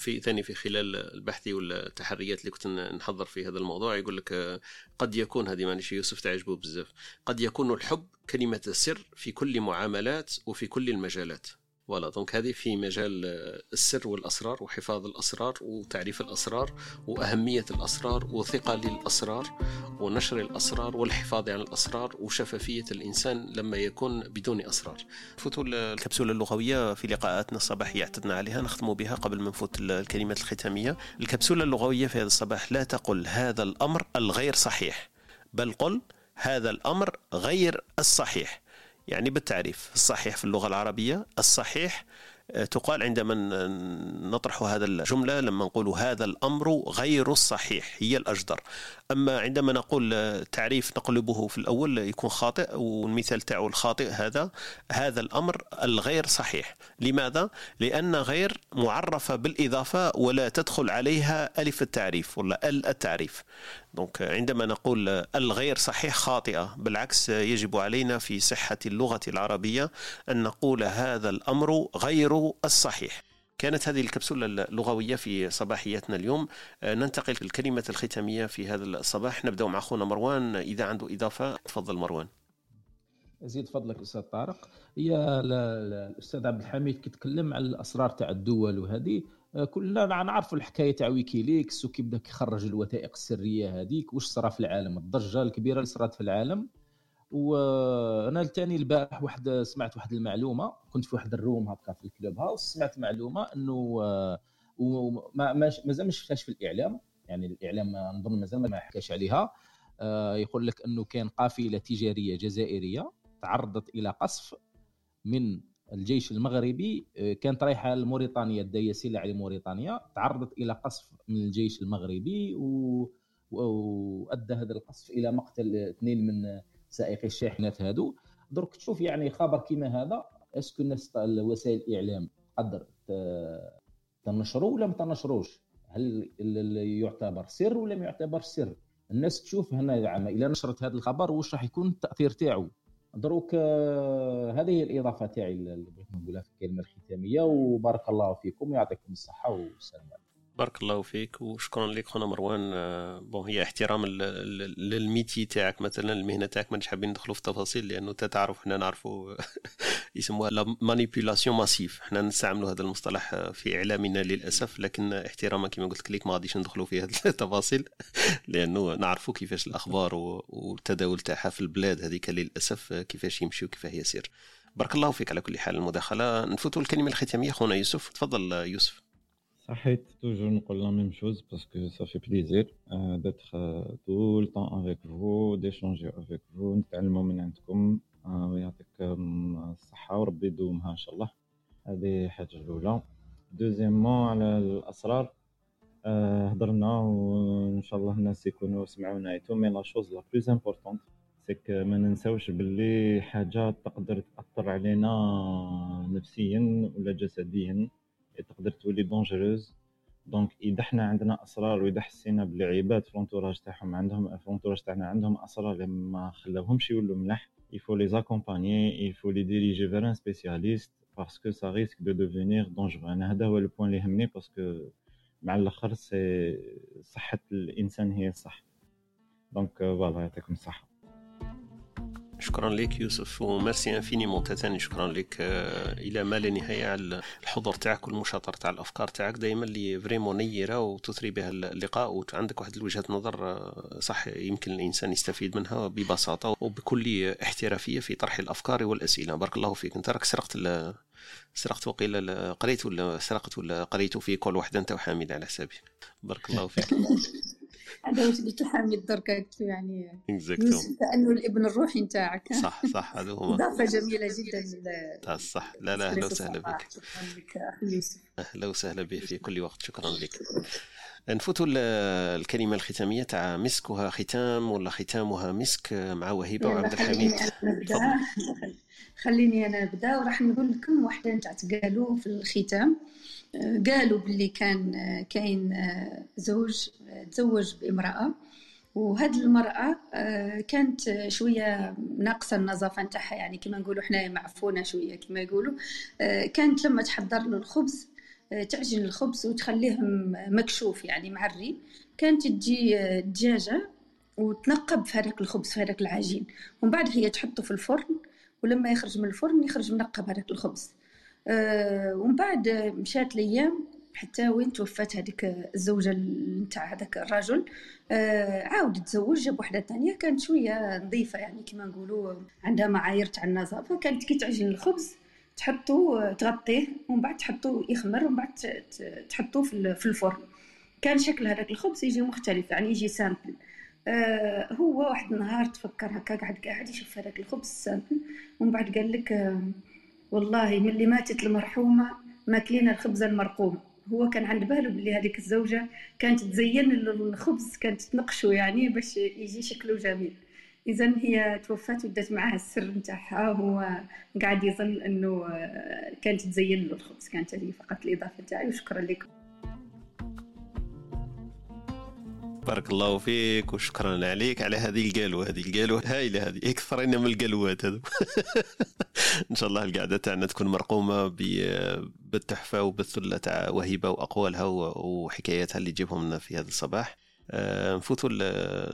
S2: في ثاني في خلال البحث والتحريات اللي كنت نحضر في هذا الموضوع. يقول لك قد يكون هذه معلش يوسف تعجبه بزاف قد يكون الحب كلمة السر في كل معاملات وفي كل المجالات. voilà donc هذه في مجال السر والأسرار وحفاظ الأسرار وتعريف الأسرار وأهمية الأسرار وثقة للأسرار ونشر الأسرار والحفاظ على الأسرار وشفافية الإنسان لما يكون بدون أسرار. نفوتوا الكبسولة اللغوية في لقاءاتنا الصباحية اعتدنا عليها نختم بها قبل ما نفوت الكلمات الختامية. الكبسولة اللغوية في هذا الصباح لا تقل هذا الأمر الغير صحيح بل قل هذا الأمر غير الصحيح. يعني بالتعريف الصحيح في اللغة العربية الصحيح آه، تقال عندما نطرح هذا الجملة لما نقول هذا الأمر غير الصحيح هي الأجدر. أما عندما نقول آه، تعريف نقلبه في الأول يكون خاطئ والمثال تاعو الخاطئ هذا هذا الأمر الغير صحيح. لماذا؟ لأن غير معرفة بالإضافة ولا تدخل عليها ألف التعريف ولا ال التعريف. دونك عندما نقول الغير صحيح خاطئة بالعكس يجب علينا في صحة اللغة العربية أن نقول هذا الأمر غير الصحيح. كانت هذه الكبسولة اللغوية في صباحياتنا اليوم. ننتقل للكلمة الختامية في هذا الصباح. نبدأ مع أخونا مروان. إذا عنده إضافة تفضل مروان.
S7: زيد فضلك أستاذ طارق. هي الاستاذ عبد الحميد كيتكلم على الأسرار تاع الدول وهذه. كلنا نعرفوا الحكاية تاع ويكيليكس وكيف بدا كيخرج الوثائق السرية هذيك. واش صرا في العالم؟ الضجة الكبيرة اللي صرات في العالم. وأنا ثاني البارح واحد سمعت واحد المعلومة كنت في واحد ال room هكا في ال Clubhouse سمعت معلومة إنه وما مازال ما شفتهاش في الإعلام يعني الإعلام نظن مازال ما حكاش عليها. آه، يقول لك إنه كان قافلة تجارية جزائرية تعرضت إلى قصف من الجيش المغربي آه، كانت رايحة لموريتانيا دايه سلع لموريتانيا تعرضت إلى قصف من الجيش المغربي و... وأدى هذا القصف إلى مقتل اثنين من سائقي الشاحنات هذو درك تشوف يعني خبر كيما هذا est-ce que الناس وسائل الإعلام تقدر تنشره ولا ما تنشروش؟ هل يعتبر سر ولا ما يعتبر سر؟ الناس تشوف هنا اذا نشرت هذا الخبر واش راح يكون التأثير تاعو. دروك آه، هذه هي الإضافة تاعي اللي بغيت نقولها في الكلمة الختامية وبارك الله فيكم ويعطيكم الصحة والسلام عليكم
S2: بارك الله فيك وشكرا لك خونا مروان. آه، bon هي احترام لل métier تاعك مثلا المهنة تاعك مانيش حابين ندخلوا في التفاصيل لأنه تعرف حنا نعرفوا يسموها la manipulation massive حنا نستعملوا هذا المصطلح في إعلامنا للأسف لكن احتراما كما قلت لك ما غاديش ندخلوا في هذه التفاصيل لأنه نعرفوا كيفاش الأخبار والتداول تاعها في البلاد هذيك للأسف كيفاش يمشي وكيفاه يسير. بارك الله فيك على كل حال المداخلة. نفوتوا الكلمة الختامية خونا يوسف. تفضل يوسف.
S5: صحيت toujours نقول la même chose parce que ça fait plaisir d'être tout le temps avec vous d'échanger avec vous نتعلموا من عندكم ويعطيكم الصحة وربي يدومها إن شاء الله. هذه حاجة الأولى. deuxièmement على الأسرار هضرنا وإن شاء الله الناس يكونوا سمعونا et tout mais la chose la plus importante c'est que ما ننساوش باللي حاجة تقدر تأثر علينا نفسيا ولا جسديا. تقدر تولي dangereuse donc اذا حنا عندنا اسرار واذا حسينا بلي عباد في l'entourage تاعهم عندهم في l'entourage تاعنا عندهم اسرار اللي ما خلاوهمش يولوا ملاح il faut les accompagner il faut les diriger vers un spécialiste parce que ça risque de devenir dangereux أنا هذا هو ال point اللي يهمني parce que مع الآخر c'est صحه الانسان هي الصح donc voilà يعطيكم الصحه
S2: شكرا لك يوسف و merci infiniment تاني شكرا لك آه، إلى ما لا نهاية على الحضور تاعك والمشاطره تاع الأفكار تاعك. دائما اللي vraiment نيرة وتثري بها اللقاء وعندك واحد الوجهة نظر آه، صح يمكن الإنسان يستفيد منها ببساطة وبكل احترافية في طرح الأفكار والأسئلة. بارك الله فيك. أنت راك سرقت سرقت وقيل قريت ولا سرقت ولا قريت في كل واحدة أنت وحامد على حسابي. بارك الله فيك.
S4: هذا واش قلت حامد درك يعني يوسف كانه الإبن الروحي نتاعك.
S2: صح صح هذا هو.
S4: إضافة جميلة جدا
S2: صح لا لا أهلا وسهلا بك أهلا وسهلا بك في كل وقت. شكرا لك. نفوت الكلمة الختامية تاع مسكها ختام ولا ختامها مسك مع وهيبة وعبد الحميد؟
S4: خليني أنا نبدأ. وراح نقول لكم واحدة نتاع قالوا في الختام. قالوا باللي كان كاين زوج تزوج بامرأة وهذه المرأة كانت شوية ناقصة النظافة نتاعها يعني كما نقولوا حنايا معفونة شوية كما يقولوا. كانت لما تحضر له الخبز تعجن الخبز وتخليه مكشوف يعني معري. كانت تجي دجاجة وتنقب في هذاك الخبز في هذاك العجين. ومن بعد هي تحطه في الفرن ولما يخرج من الفرن يخرج منقب هذاك الخبز. أه ومن بعد مشات الأيام حتى وين توفات هذيك الزوجة نتاع هذاك الرجل أه عاود تزوج جاب وحدة ثانية كانت شوية نظيفة يعني كما نقولوا عندها معايير تاع النظافة كانت كي تعجن الخبز تحطو تغطيه ومن بعد تحطو يخمر ومن بعد تحطو في الفرن. كان شكل هذاك الخبز يجي مختلف يعني يجي simple. آه هو واحد النهار تفكر هكا قاعد قاعد يشوف هذاك الخبز simple ومن بعد قال لك آه والله من اللي ماتت المرحومة ماكلين الخبز المرقوم. هو كان عند باله بلي هذيك الزوجة كانت تزين الخبز كانت تنقشو يعني باش يجي شكله جميل. اذا هي توفات ودات معها السر نتاعها هو قاعد يظن إنه كانت تزين له الخبز. كانت هذه فقط الإضافة تاعي وشكرا لكم.
S2: بارك الله فيك وشكرا عليك على هذه القالوة هذه القالوة هايلة هذه. أكثر من القالوات هذو. إن شاء الله القعدة تاعنا تكون مرقومة بالتحفة وبالثلة تاع وهبة وأقوالها وحكاياتها اللي تجيبهم لنا في هذا الصباح. آه، نفوتوا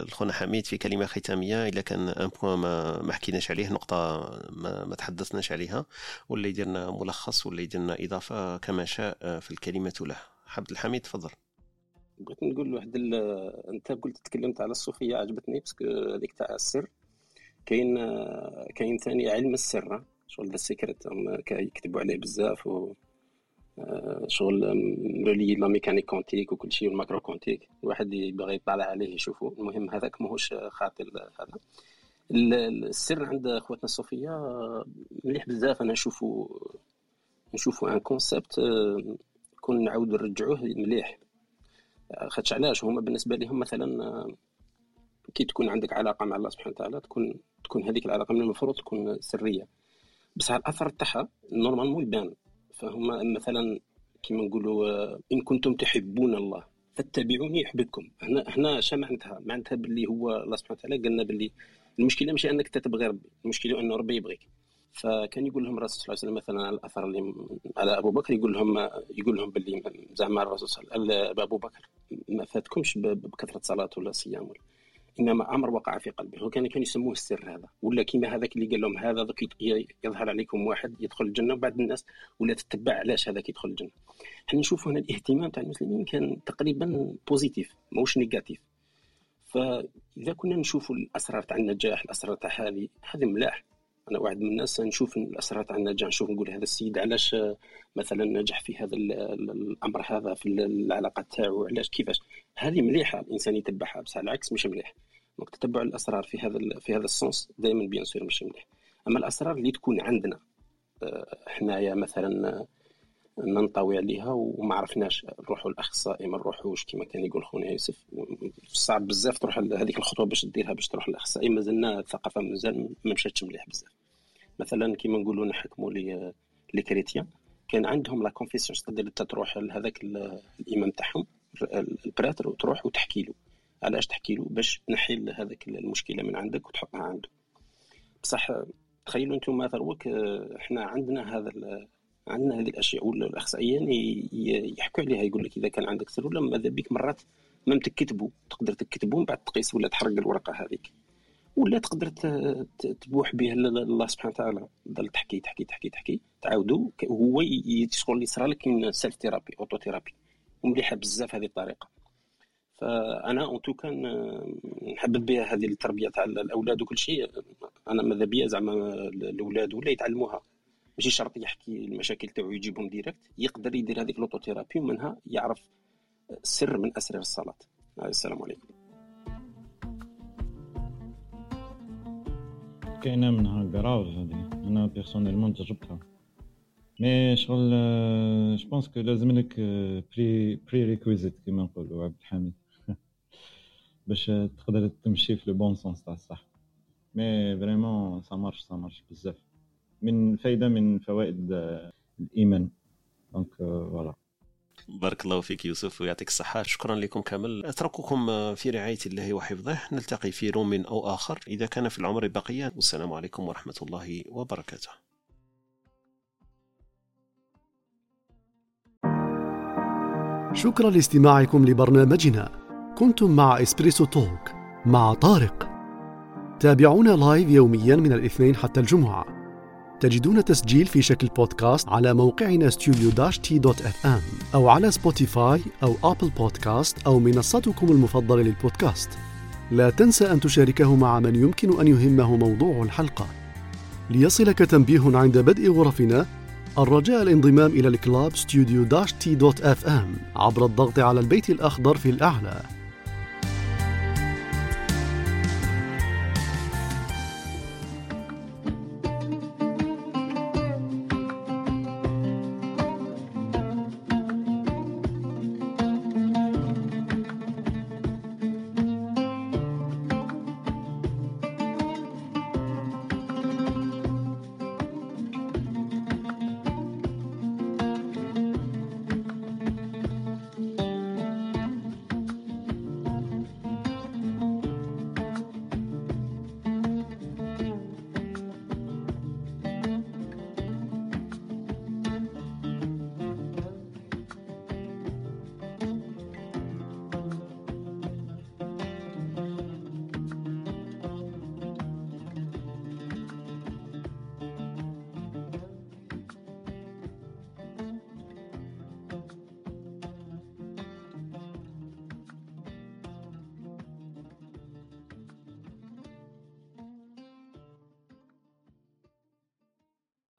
S2: لخونا حميد في كلمة ختامية. إلا كان ان بوان ما, ما حكيناش عليه نقطة ما, ما تحدثناش عليها. ولا يديرنا ملخص ولا يديرنا إضافة كما شاء آه، في الكلمة له. عبد الحميد تفضل.
S3: بغيت نقول واحد ال... انت قلت تكلمت على الصوفية عجبتني parce que هذيك تاع السر. كاين كاين ثاني علم السر شغل The Secret يكتبوا عليه بزاف و شغل relié la mécanique quantique وكل شيء وال macro quantique الواحد يبغى يطلع عليه يشوفه. المهم هذاك ماهوش خاطر هذا. السر عند اخواتنا الصوفية مليح بزاف. أنا نشوفو نشوفو un concept qu'on نعاود نرجعوه مليح. خاطش علاش هما بالنسبة لهم مثلا كي تكون عندك علاقة مع الله سبحانه وتعالى تكون تكون هذيك العلاقة من المفروض تكون سرية. بصح الأثر تاعها normalement يبان فهم مثلا كما نقولوا إن كنتم تحبون الله فاتبعوني يحببكم. هنا هنا اش معناتها؟ معناتها باللي هو الله سبحانه وتعالى قالنا باللي المشكلة ماشي أنك تتبغي ربي المشكلة انه ربي يبغيك. فكان يقول لهم الرسول صلى الله عليه وسلم مثلا على الأثر اللي على أبو بكر يقول لهم يقول لهم باللي زعما الرسول صلى الله عليه وسلم أبو بكر ما فاتكمش بكثرة صلاة ولا صيام ولا. إنما أمر وقع في قلبه. وكان كان يسموه السر هذا. ولا كيما هذاك اللي قال لهم هذا يظهر عليكم واحد يدخل الجنة وبعد الناس ولا تتبع علاش هذاك يدخل الجنة. إحنا نشوف هنا الاهتمام تاع المسلمين كان تقريبا positif ماهوش négatif فإذا كنا نشوفوا الأسرار تاع النجاح الأسرار تاع هذه هذه ملاح. أنا واحد من الناس نشوف الأسرار تاع النجاح. نشوف نقول هذا السيد علاش آه، مثلا نجح في هذا الأمر هذا في العلاقة تاعو علاش كيفاش. هذه مليحة الإنسان يتبعها بصح العكس مش مليح. donc تتبع الأسرار في هذا في هذا ال sens دائما bien sûr مش مليح. أما الأسرار اللي تكون عندنا آه، حنايا مثلا ننطوي عليها وما عرفناش نروحوا الأخصائي ما نروحوش كما كان يقول خونا يوسف. صعب بزاف تروح هذيك الخطوة باش ديرها باش تروح للأخصائي. مازلنا الثقافة مازال ما مشاتش مليح بزاف. مثلا كيما نقولوا نحكموا les les chrétiens. كان عندهم la confession تقدر انت تروح لهذاك الإمام تاعهم ال prêtre وتروح وتحكي له. علاش تحكي له؟ باش تنحي هذاك المشكلة من عندك وتحطها عنده. بصح تخيلوا أنتم مثلا إحنا عندنا هذا عندنا هذه الأشياء ولا الأخصائيين يحكوا عليها يقول لك إذا كان عندك سر ولا ماذا بك مرات ما تكتبوا تقدر تكتبوا من بعد تقيس ولا تحرق الورقة هذيك. ولا تقدر تبوح به الله سبحانه وتعالى. تضل تحكي تحكي تحكي تحكي تعاودوا هو شغل اللي صرا لك self therapy auto-thérapie ومليحة بزاف هذه الطريقة. فأنا en tout cas نحبب بها هذه التربية تاع الأولاد وكل شيء. أنا ماذا بيا؟ زعما الأولاد ولا يتعلموها. ماشي شرط يحكي المشاكل تاعو يجيبهم direct يقدر يدير هذيك l'autothérapie ومنها يعرف سر من أسرار الصلاة. السلام عليكم.
S5: كاينة منها grave هذه أنا personnellement جربتها. mais شغل je pense que لازم لك pre prerequisite كيما نقولوا عبد الحميد. باش تقدر تمشي في le bon sens تاع الصح mais vraiment ça marche ça marche بزاف. من فايدة من فوائد الإيمان. donc voilà
S2: بارك الله فيك يوسف ويعطيك الصحة. شكرا لكم كامل. أترككم في رعاية الله وحفظه. نلتقي في room أو آخر. إذا كان في العمر بقية والسلام عليكم ورحمة الله وبركاته.
S1: شكرا لاستماعكم لبرنامجنا. كنتم مع EspressoTalk مع طارق. تابعونا live يوميا من الاثنين حتى الجمعة. تجدون تسجيل في شكل بودكاست على موقعنا ام أو على Spotify أو Apple Podcast أو منصتكم المفضلة للبودكاست. لا تنسى أن تشاركه مع من يمكن أن يهمه موضوع الحلقة. ليصلك تنبيه عند بدء غرفنا الرجاء الانضمام إلى الكلاب ام عبر الضغط على البيت الأخضر في الأعلى.